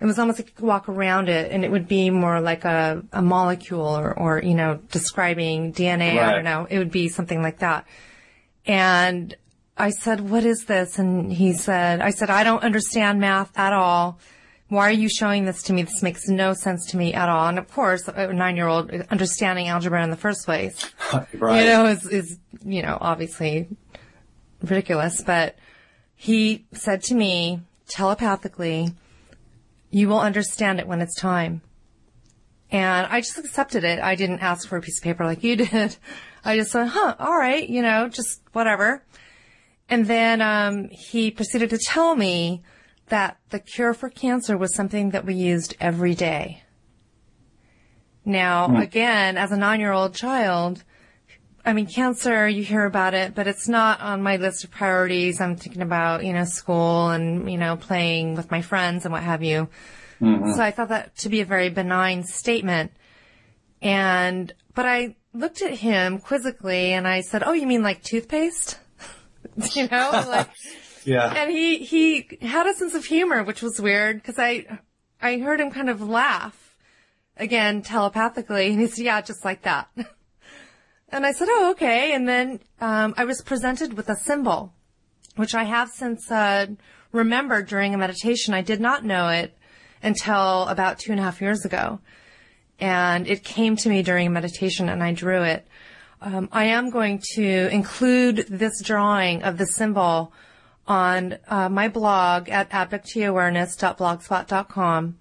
It was almost like you could walk around it, and it would be more like a, a molecule, or, or you know, describing DNA. I don't know. It would be something like that. And I said, "What is this?" And he said, "I said I don't understand math at all. Why are you showing this to me? This makes no sense to me at all." And of course, a nine-year-old understanding algebra in the first place right. you know, is, is, you know, obviously ridiculous, but he said to me telepathically, you will understand it when it's time. And I just accepted it. I didn't ask for a piece of paper like you did. I just said, huh, all right, you know, just whatever. And then, um, he proceeded to tell me that the cure for cancer was something that we used every day. Now, hmm. again, as a nine-year-old child, I mean, cancer, you hear about it, but it's not on my list of priorities. I'm thinking about, you know, school and, you know, playing with my friends and what have you. Mm-hmm. So I thought that to be a very benign statement. And, but I looked at him quizzically and I said, Oh, you mean like toothpaste? you know, like, Yeah. and he, he had a sense of humor, which was weird because I, I heard him kind of laugh again telepathically and he said, yeah, just like that. and I said, oh, okay. And then, um, I was presented with a symbol, which I have since, uh, remembered during a meditation. I did not know it until about two and a half years ago. And it came to me during a meditation and I drew it. Um, I am going to include this drawing of the symbol on uh, my blog at abducteeawareness.blogspot.com.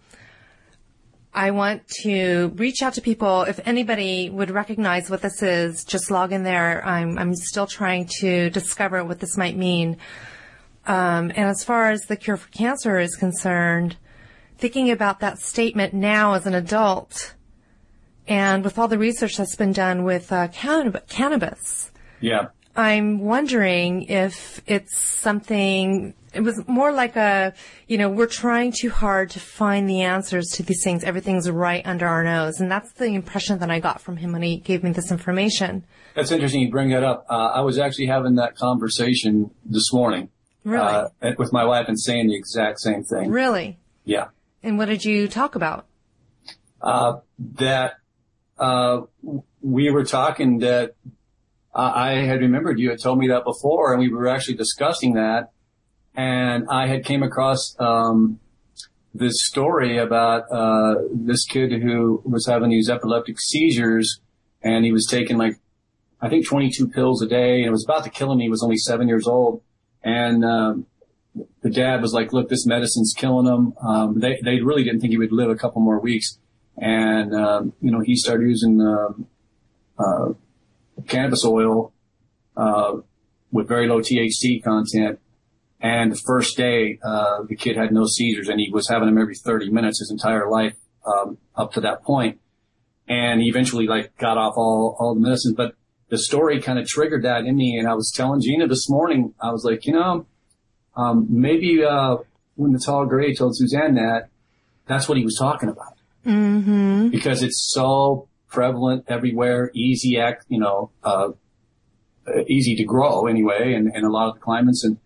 I want to reach out to people. If anybody would recognize what this is, just log in there. I'm, I'm still trying to discover what this might mean. Um, and as far as the cure for cancer is concerned, thinking about that statement now as an adult, and with all the research that's been done with uh, cannab- cannabis, Yeah. I'm wondering if it's something, it was more like a, you know, we're trying too hard to find the answers to these things. Everything's right under our nose. And that's the impression that I got from him when he gave me this information. That's interesting you bring that up. Uh, I was actually having that conversation this morning. Really? Uh, with my wife and saying the exact same thing. Really? Yeah. And what did you talk about? Uh, that, uh, we were talking that I had remembered you had told me that before and we were actually discussing that. And I had came across, um, this story about, uh, this kid who was having these epileptic seizures and he was taking like, I think 22 pills a day and it was about to kill him. He was only seven years old. And, um, the dad was like, look, this medicine's killing him. Um, they, they really didn't think he would live a couple more weeks. And, um, you know, he started using, um, uh, cannabis oil, uh, with very low THC content. And the first day, uh, the kid had no seizures and he was having them every 30 minutes his entire life, um, up to that point. And he eventually like got off all, all the medicines, but the story kind of triggered that in me. And I was telling Gina this morning, I was like, you know, um, maybe, uh, when the tall gray told Suzanne that, that's what he was talking about. Mm-hmm. Because it's so prevalent everywhere, easy act, you know, uh, easy to grow anyway, and, and a lot of the climates and,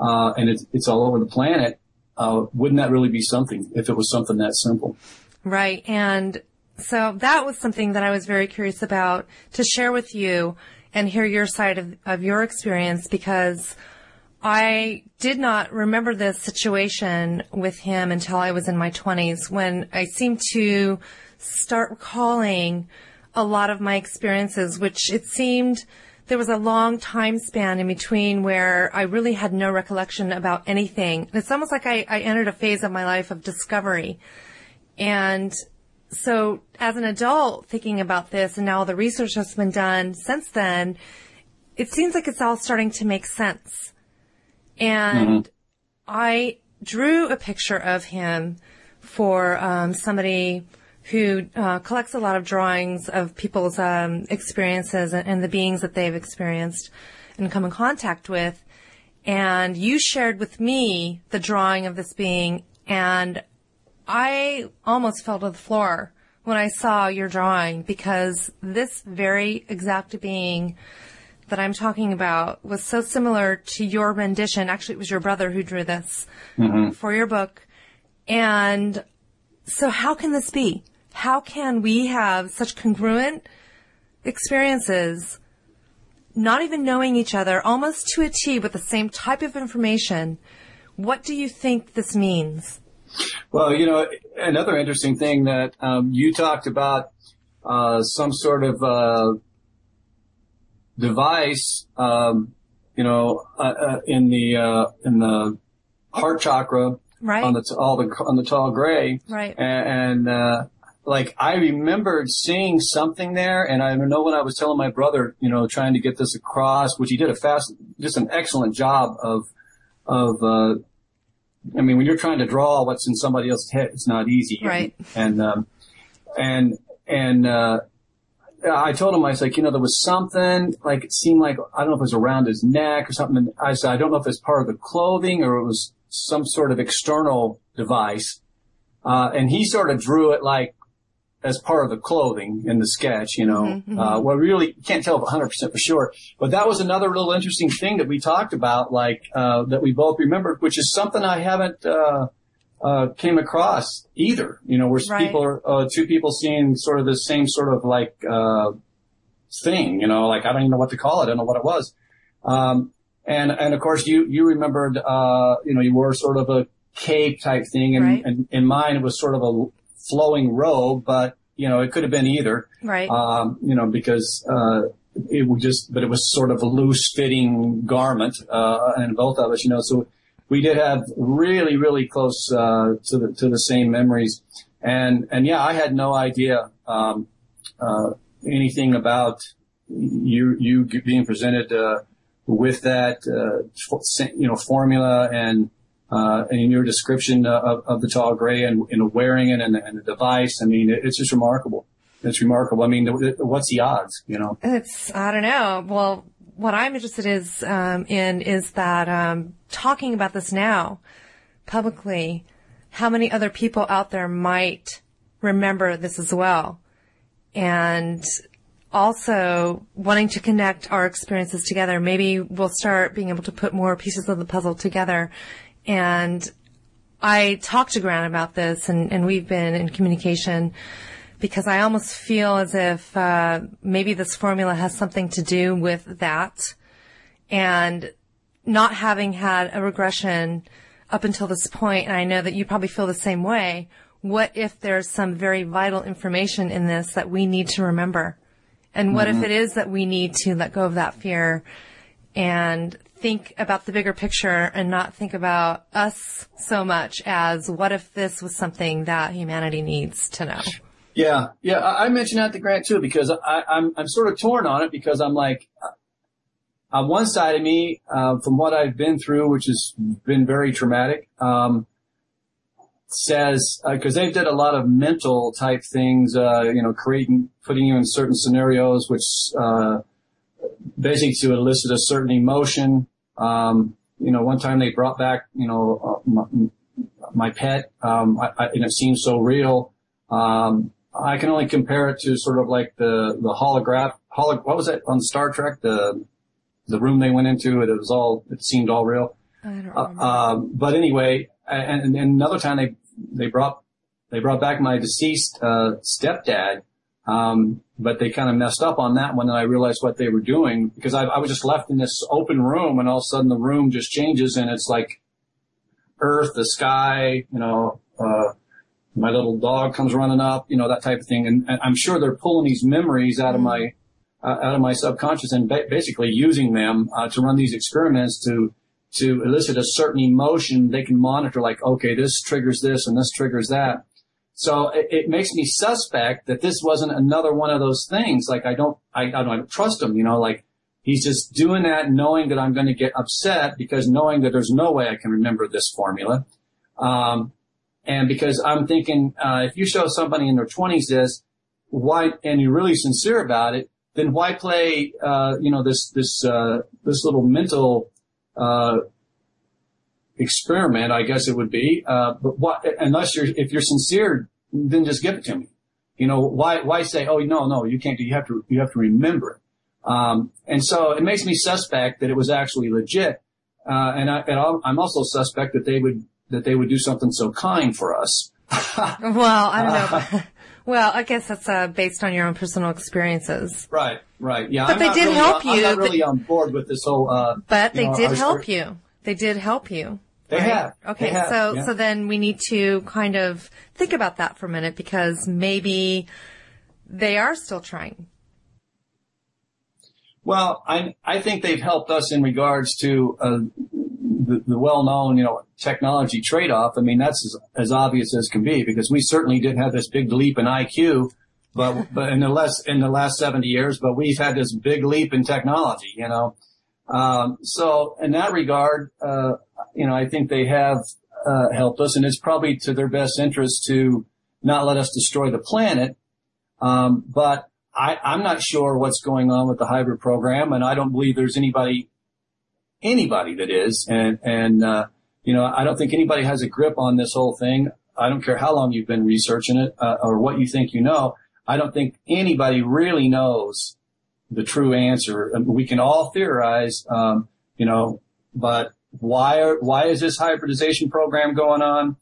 uh, and it's, it's all over the planet. Uh, wouldn't that really be something if it was something that simple? Right. And so that was something that I was very curious about to share with you and hear your side of, of your experience because I did not remember this situation with him until I was in my 20s when I seemed to start recalling a lot of my experiences, which it seemed there was a long time span in between where I really had no recollection about anything. It's almost like I, I entered a phase of my life of discovery. And so as an adult thinking about this and now all the research that's been done since then, it seems like it's all starting to make sense. And I drew a picture of him for um, somebody who uh, collects a lot of drawings of people's um, experiences and, and the beings that they've experienced and come in contact with. and you shared with me the drawing of this being and I almost fell to the floor when I saw your drawing because this very exact being that I'm talking about was so similar to your rendition. Actually, it was your brother who drew this mm-hmm. for your book. And so how can this be? How can we have such congruent experiences, not even knowing each other, almost to a T with the same type of information? What do you think this means? Well, you know, another interesting thing that um, you talked about uh, some sort of uh, device, um, you know, uh, uh in the uh, in the heart chakra right. on the t- all the on the tall gray, right? And, and uh, like I remembered seeing something there, and I know when I was telling my brother, you know, trying to get this across, which he did a fast, just an excellent job of of I mean, when you're trying to draw what's in somebody else's head, it's not easy. Right. And, um, and, and, uh, I told him, I was like, you know, there was something, like, it seemed like, I don't know if it was around his neck or something. And I said, I don't know if it's part of the clothing or it was some sort of external device. Uh, and he sort of drew it like as part of the clothing in the sketch, you know. Mm-hmm, mm-hmm. Uh, well, really can't tell 100% for sure. But that was another little interesting thing that we talked about, like, uh, that we both remembered, which is something I haven't, uh, uh, came across either, you know, where right. people are, uh, two people seeing sort of the same sort of like, uh, thing, you know, like I don't even know what to call it. I don't know what it was. Um, and, and of course you, you remembered, uh, you know, you wore sort of a cape type thing and, right. and in mine it was sort of a flowing robe, but you know, it could have been either. Right. Um, you know, because, uh, it was just, but it was sort of a loose fitting garment, uh, and both of us, you know, so we did have really, really close, uh, to the, to the same memories. And, and yeah, I had no idea, um, uh, anything about you, you being presented, uh, with that, uh, you know, formula and, uh, in your description of, of the tall gray and, and wearing it and, and, the device, I mean, it's just remarkable. It's remarkable. I mean, what's the odds, you know? It's, I don't know. Well, what I'm interested is, um, in is that, um, talking about this now publicly, how many other people out there might remember this as well? And also wanting to connect our experiences together. Maybe we'll start being able to put more pieces of the puzzle together and I talked to Grant about this and, and we've been in communication because I almost feel as if uh, maybe this formula has something to do with that and not having had a regression up until this point, and I know that you probably feel the same way. What if there's some very vital information in this that we need to remember? And what mm-hmm. if it is that we need to let go of that fear and think about the bigger picture and not think about us so much as what if this was something that humanity needs to know? Yeah, yeah. I mentioned that to Grant too because I, am I'm, I'm sort of torn on it because I'm like, uh, on one side of me, uh, from what I've been through, which has been very traumatic, um, says because uh, they did a lot of mental type things, uh, you know, creating, putting you in certain scenarios, which uh, basically to elicit a certain emotion. Um, you know, one time they brought back, you know, uh, my, my, pet, um, I, I, and it seemed so real. Um, I can only compare it to sort of like the, the holograph, holo, what was that on Star Trek? The, the room they went into, it was all, it seemed all real. I don't remember. Uh, um, but anyway, and, and another time they, they brought, they brought back my deceased, uh, stepdad um, but they kind of messed up on that one and I realized what they were doing because I, I, was just left in this open room and all of a sudden the room just changes and it's like earth, the sky, you know, uh, my little dog comes running up, you know, that type of thing. And, and I'm sure they're pulling these memories out of my, uh, out of my subconscious and ba- basically using them, uh, to run these experiments to, to elicit a certain emotion. They can monitor like, okay, this triggers this and this triggers that. So it, it, makes me suspect that this wasn't another one of those things. Like I don't, I, I don't, trust him, you know, like he's just doing that knowing that I'm going to get upset because knowing that there's no way I can remember this formula. Um, and because I'm thinking, uh, if you show somebody in their twenties this, why, and you're really sincere about it, then why play, uh, you know, this, this, uh, this little mental, uh, experiment, I guess it would be. Uh, but what, unless you're, if you're sincere, then just give it to me. You know, why, why say, oh, no, no, you can't do, you have to, you have to remember it. Um, and so it makes me suspect that it was actually legit. Uh, and, I, and I'm also suspect that they would, that they would do something so kind for us. well, I don't know. well, I guess that's uh, based on your own personal experiences. Right, right, yeah. But I'm they did really, help I'm you. not really on board with this whole. Uh, But they know, did help you. They did help you. They right? have. Okay, They have, so yeah. so then we need to kind of think about that for a minute because maybe they are still trying. Well, I I think they've helped us in regards to uh, the, the well-known, you know, technology trade-off. I mean, that's as, as obvious as can be because we certainly didn't have this big leap in IQ, but but in the less in the last 70 years, but we've had this big leap in technology, you know. Um, so in that regard, uh, you know, I think they have uh, helped us, and it's probably to their best interest to not let us destroy the planet. Um, but I, I'm not sure what's going on with the hybrid program, and I don't believe there's anybody anybody that is. And and uh, you know, I don't think anybody has a grip on this whole thing. I don't care how long you've been researching it uh, or what you think you know. I don't think anybody really knows the true answer. We can all theorize, um, you know, but why are, why is this hybridization program going on?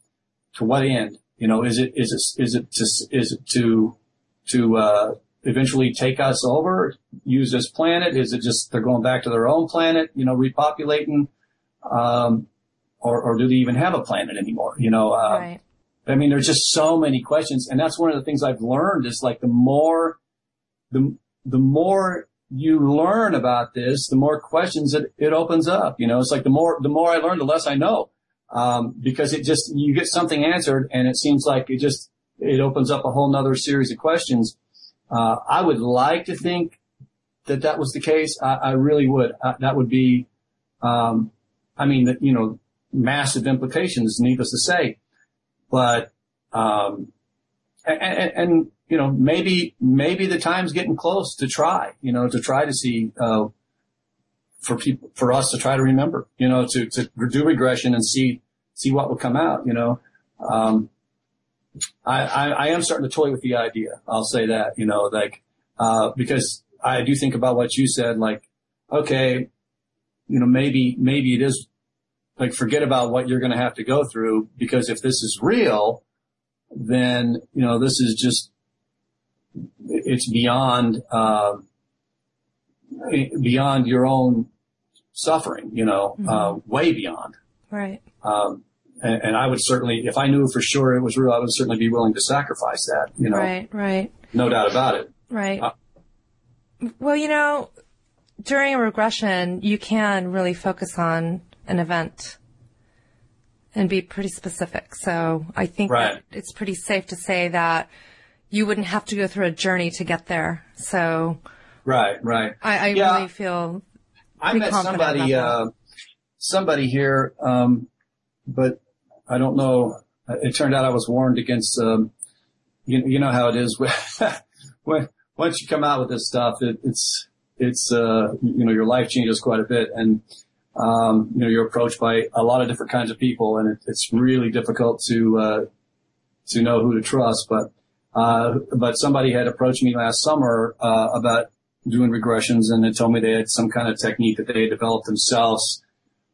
To what end? You know, is it is it is it to is it to to uh, eventually take us over, use this planet? Is it just they're going back to their own planet? You know, repopulating, um, or or do they even have a planet anymore? You know, uh, right. I mean, there's just so many questions, and that's one of the things I've learned is like the more, the the more you learn about this, the more questions it, it opens up. You know, it's like the more the more I learn, the less I know, um, because it just you get something answered, and it seems like it just it opens up a whole nother series of questions. Uh, I would like to think that that was the case. I, I really would. Uh, that would be, um, I mean, you know, massive implications, needless to say but um, and, and, and you know maybe maybe the time's getting close to try you know to try to see uh, for people for us to try to remember you know to to do regression and see see what would come out you know. Um, I, I I am starting to toy with the idea I'll say that you know like uh, because I do think about what you said like okay you know maybe maybe it is like forget about what you're going to have to go through because if this is real, then you know this is just it's beyond uh, beyond your own suffering. You know, uh, way beyond. Right. Um, and, and I would certainly, if I knew for sure it was real, I would certainly be willing to sacrifice that. You know, Right. Right. no doubt about it. Right. Uh, well, you know, during a regression, you can really focus on an event and be pretty specific. So I think Right. it's pretty safe to say that you wouldn't have to go through a journey to get there. So Right, right. I, I Yeah. really feel I met somebody, uh, somebody here, um, but I don't know. It turned out I was warned against. Um, you, you know how it is when once you come out with this stuff, it, it's it's uh, you know your life changes quite a bit, and um, you know you're approached by a lot of different kinds of people, and it, it's really difficult to uh, to know who to trust. But uh, but somebody had approached me last summer uh, about doing regressions, and they told me they had some kind of technique that they had developed themselves,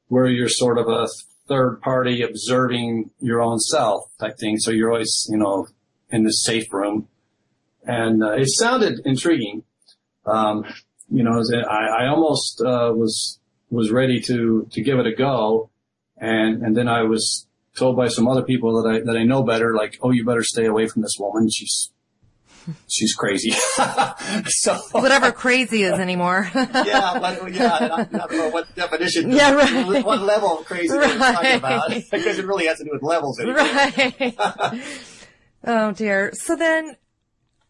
where you're sort of a third party observing your own self type thing. So you're always you know in this safe room, and uh, it sounded intriguing. Um, you know, I, I almost uh, was was ready to to give it a go, and and then I was told by some other people that I that I know better, like, oh, you better stay away from this woman. She's she's crazy. so whatever crazy is anymore. yeah, but, yeah, I don't, know what definition, Yeah, right. what level of crazy we're talking about, because it really has to do with levels. Anyway. right. oh dear. So then,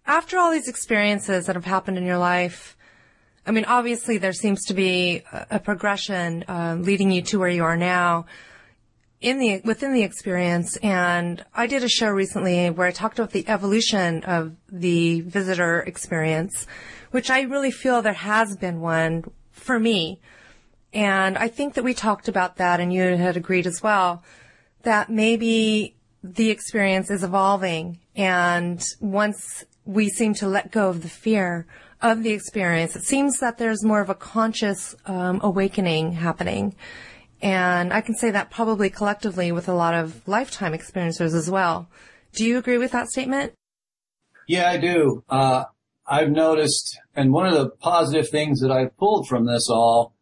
after all these experiences that have happened in your life, I mean, obviously there seems to be a, a progression uh, leading you to where you are now in the within the experience. And I did a show recently where I talked about the evolution of the visitor experience, which I really feel there has been one for me. And I think that we talked about that and you had agreed as well that maybe the experience is evolving and once we seem to let go of the fear of the experience, it seems that there's more of a conscious um, awakening happening. And I can say that probably collectively with a lot of lifetime experiencers as well. Do you agree with that statement? Yeah, I do. Uh, I've noticed, and one of the positive things that I've pulled from this all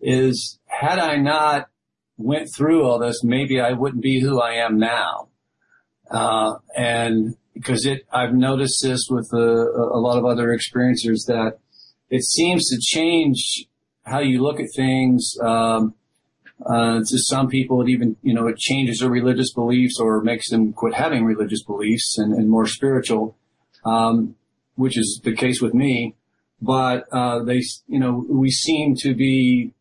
is had I not went through all this, maybe I wouldn't be who I am now. Uh, and because it, I've noticed this with a, a lot of other experiencers that it seems to change how you look at things. Um, uh, to some people, it even, you know, it changes their religious beliefs or makes them quit having religious beliefs and, and more spiritual, um, which is the case with me. But, uh, they, you know, we seem to be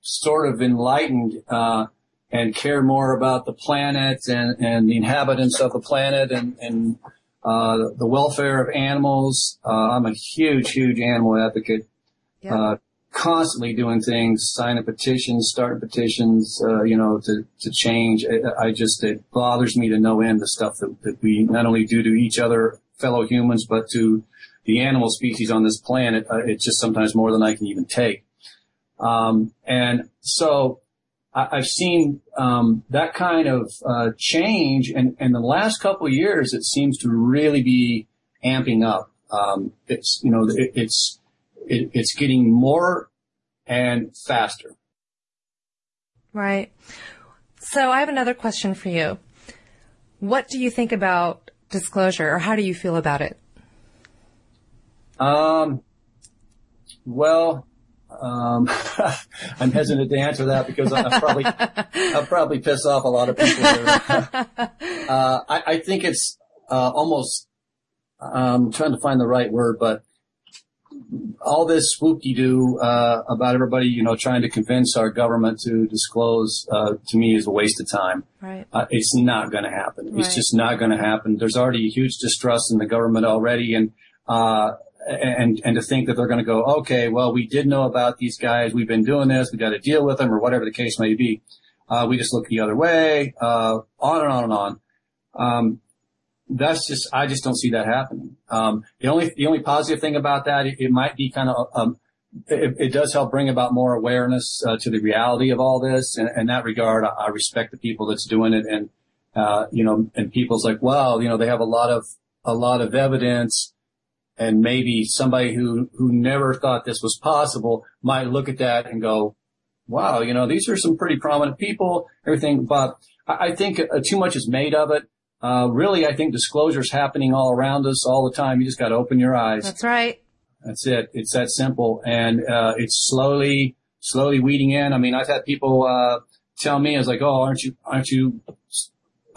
sort of enlightened, uh, and care more about the planet and, and the inhabitants of the planet and, and uh, the welfare of animals. Uh, I'm a huge, huge animal advocate. Yeah. Uh, constantly doing things, signing petitions, starting petitions, uh, you know, to, to change. I, I, just, it bothers me to no end the stuff that, that we not only do to each other, fellow humans, but to the animal species on this planet. Uh, it's just sometimes more than I can even take. Um, and so I, have seen um, that kind of uh, change, and in the last couple years, it seems to really be amping up. Um, it's you know it, it's it, it's getting more and faster. Right. So I have another question for you. What do you think about disclosure, or how do you feel about it? Um. Well, um, I'm hesitant to answer that because I'll probably, I'll probably piss off a lot of people. uh, I, I, think it's, uh, almost, I'm um, trying to find the right word, but all this spooky doo, uh, about everybody, you know, trying to convince our government to disclose, uh, to me is a waste of time. Right. Uh, it's not going to happen. Right. It's just not going to happen. There's already a huge distrust in the government already. And, uh, and and to think that they're going to go, okay, well, we did know about these guys. We've been doing this. We got to deal with them, or whatever the case may be. Uh, we just look the other way. Uh, on and on and on. Um, that's just I just don't see that happening. Um, the only the only positive thing about that it, it might be kind of um, it, it, does help bring about more awareness uh, to the reality of all this. And in that regard, I, I, respect the people that's doing it, and uh, you know, and people's like, well, you know, they have a lot of a lot of evidence and maybe somebody who, who never thought this was possible might look at that and go, wow, you know, these are some pretty prominent people, everything. But I, think uh, too much is made of it. Uh, really, I think disclosure is happening all around us all the time. You just got to open your eyes. That's right. That's it. It's that simple. And, uh, it's slowly, slowly weeding in. I mean, I've had people, uh, tell me, I was like, oh, aren't you, aren't you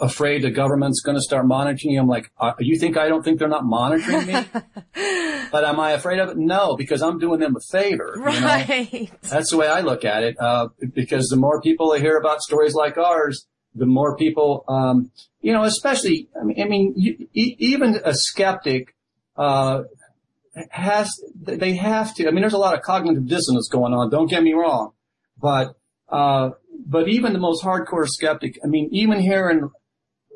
afraid the government's going to start monitoring you. I'm like, uh, you think I don't think they're not monitoring me? but am I afraid of it? No, because I'm doing them a favor. Right. You know? That's the way I look at it. Uh, because the more people that hear about stories like ours, the more people, um, you know, especially, I mean, I mean you, even a skeptic, uh, has, they have to, I mean, there's a lot of cognitive dissonance going on. Don't get me wrong, but, uh, but even the most hardcore skeptic, I mean, even hearing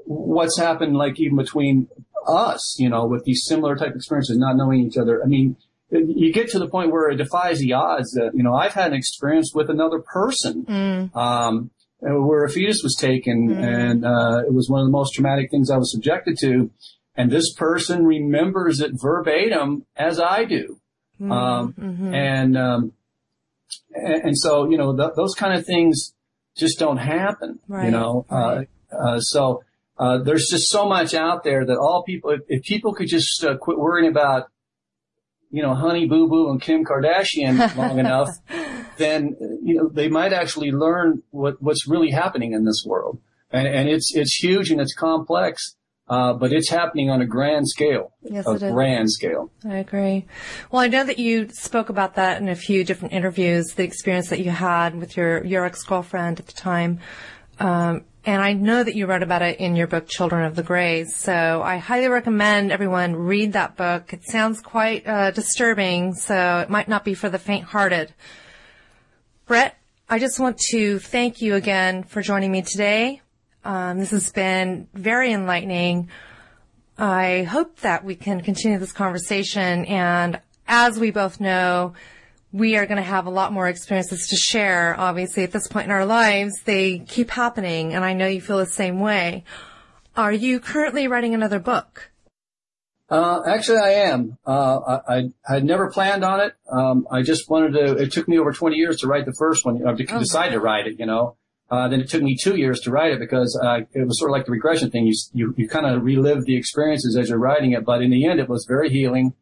what's happened, like even between us, you know, with these similar type experiences, not knowing each other. I mean, you get to the point where it defies the odds that, you know, I've had an experience with another person, mm. um, where a fetus was taken mm. and, uh, it was one of the most traumatic things I was subjected to. And this person remembers it verbatim as I do. Mm. Um, mm-hmm. and, um, and, so, you know, th- those kind of things just don't happen, right. you know, right. uh, uh, so, uh, there's just so much out there that all people, if, if people could just uh, quit worrying about, you know, Honey Boo Boo and Kim Kardashian long enough, then you know they might actually learn what what's really happening in this world, and, and it's it's huge and it's complex. Uh, but it's happening on a grand scale. Yes, a grand scale. I agree. Well, I know that you spoke about that in a few different interviews, the experience that you had with your, your ex-girlfriend at the time. Um, and I know that you wrote about it in your book, Children of the Greys. So I highly recommend everyone read that book. It sounds quite uh, disturbing, so it might not be for the faint-hearted. Brett, I just want to thank you again for joining me today. Um, this has been very enlightening. I hope that we can continue this conversation. And as we both know, we are going to have a lot more experiences to share. Obviously, at this point in our lives, they keep happening. And I know you feel the same way. Are you currently writing another book? Uh, actually, I am. Uh, I, I had never planned on it. Um, I just wanted to. It took me over 20 years to write the first one. You know, to oh. decide to write it. You know, uh, then it took me two years to write it because uh, it was sort of like the regression thing. You you, you kind of relive the experiences as you're writing it, but in the end, it was very healing,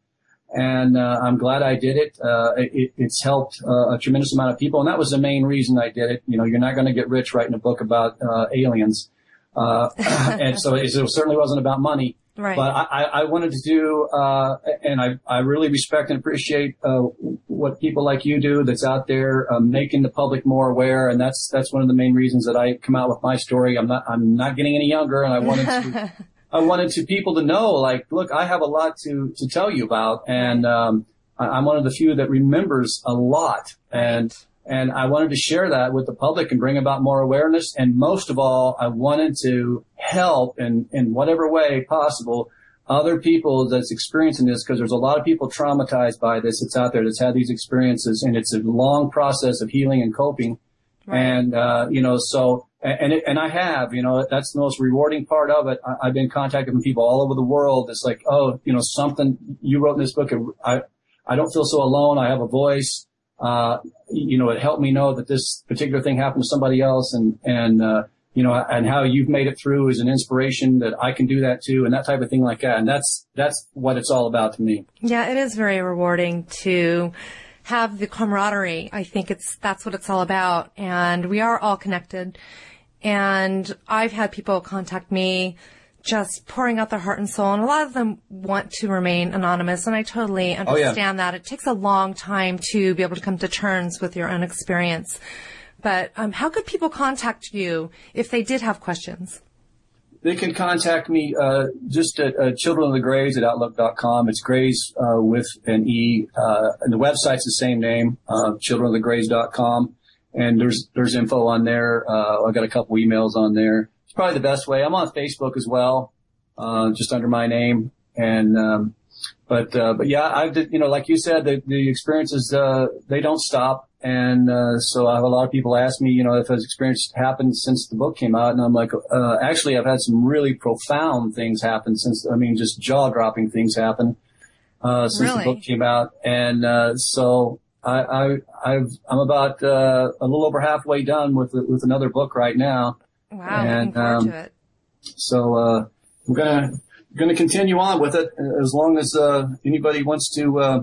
and uh, I'm glad I did it. Uh, it it's helped uh, a tremendous amount of people, and that was the main reason I did it. You know, you're not going to get rich writing a book about uh, aliens, and so it, it certainly wasn't about money. Right. But I, I wanted to do, uh, and I, I really respect and appreciate uh, what people like you do that's out there uh, making the public more aware, and that's that's one of the main reasons that I come out with my story. I'm not I'm not getting any younger, and I wanted to I wanted to people to know, like, look, I have a lot to to tell you about, and um, I, am one of the few that remembers a lot, and and I wanted to share that with the public and bring about more awareness. And most of all, I wanted to help in, in whatever way possible other people that's experiencing this because there's a lot of people traumatized by this that's out there that's had these experiences and it's a long process of healing and coping. Right. And, uh, you know, so, and, it, and I have, you know, that's the most rewarding part of it. I, have been contacted from people all over the world. It's like, oh, you know, something you wrote in this book. I, I don't feel so alone. I have a voice uh, you know, it helped me know that this particular thing happened to somebody else and, and, uh, you know, and how you've made it through is an inspiration that I can do that too and that type of thing like that. And that's, that's what it's all about to me. Yeah, it is very rewarding to have the camaraderie. I think it's, that's what it's all about. And we are all connected. And I've had people contact me just pouring out their heart and soul. And a lot of them want to remain anonymous. And I totally understand oh, yeah. that. It takes a long time to be able to come to terms with your own experience. But um, how could people contact you if they did have questions? They can contact me uh, just at uh, children of the greys at outlook.com. It's greys uh, with an E. Uh, and the website's the same name, uh, childrenofthegreys.com. And there's there's info on there. Uh, I got a couple emails on there probably the best way. I'm on Facebook as well, uh, just under my name. And, um, but, uh, but yeah, I did, you know, like you said, the, the experiences, uh, they don't stop. And, uh, so I have a lot of people ask me, you know, if has experience happened since the book came out. And I'm like, uh, actually, I've had some really profound things happen since, I mean, just jaw dropping things happen, uh, since really? the book came out. And, uh, so, I, I, I've, I'm about uh, a little over halfway done with with another book right now, Wow, and, looking forward um, to it. So uh, I'm gonna gonna continue on with it as long as uh, anybody wants to uh,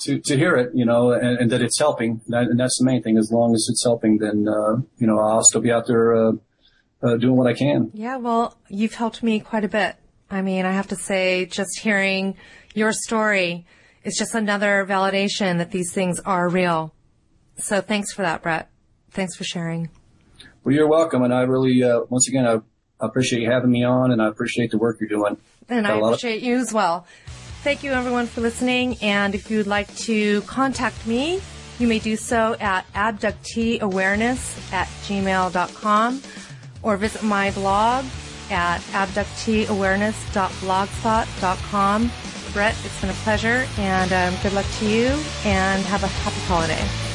to to hear it, you know, and, and that it's helping. And that's the main thing. As long as it's helping, then uh, you know I'll still be out there uh, uh, doing what I can. Yeah, well, you've helped me quite a bit. I mean, I have to say, just hearing your story is just another validation that these things are real. So thanks for that, Brett. Thanks for sharing. Well, you're welcome. And I really, uh, once again, I appreciate you having me on and I appreciate the work you're doing. And I appreciate of- you as well. Thank you everyone for listening. And if you'd like to contact me, you may do so at abducteeawareness at gmail.com or visit my blog at abducteeawareness.blogspot.com. Brett, it's been a pleasure and um, good luck to you and have a happy holiday.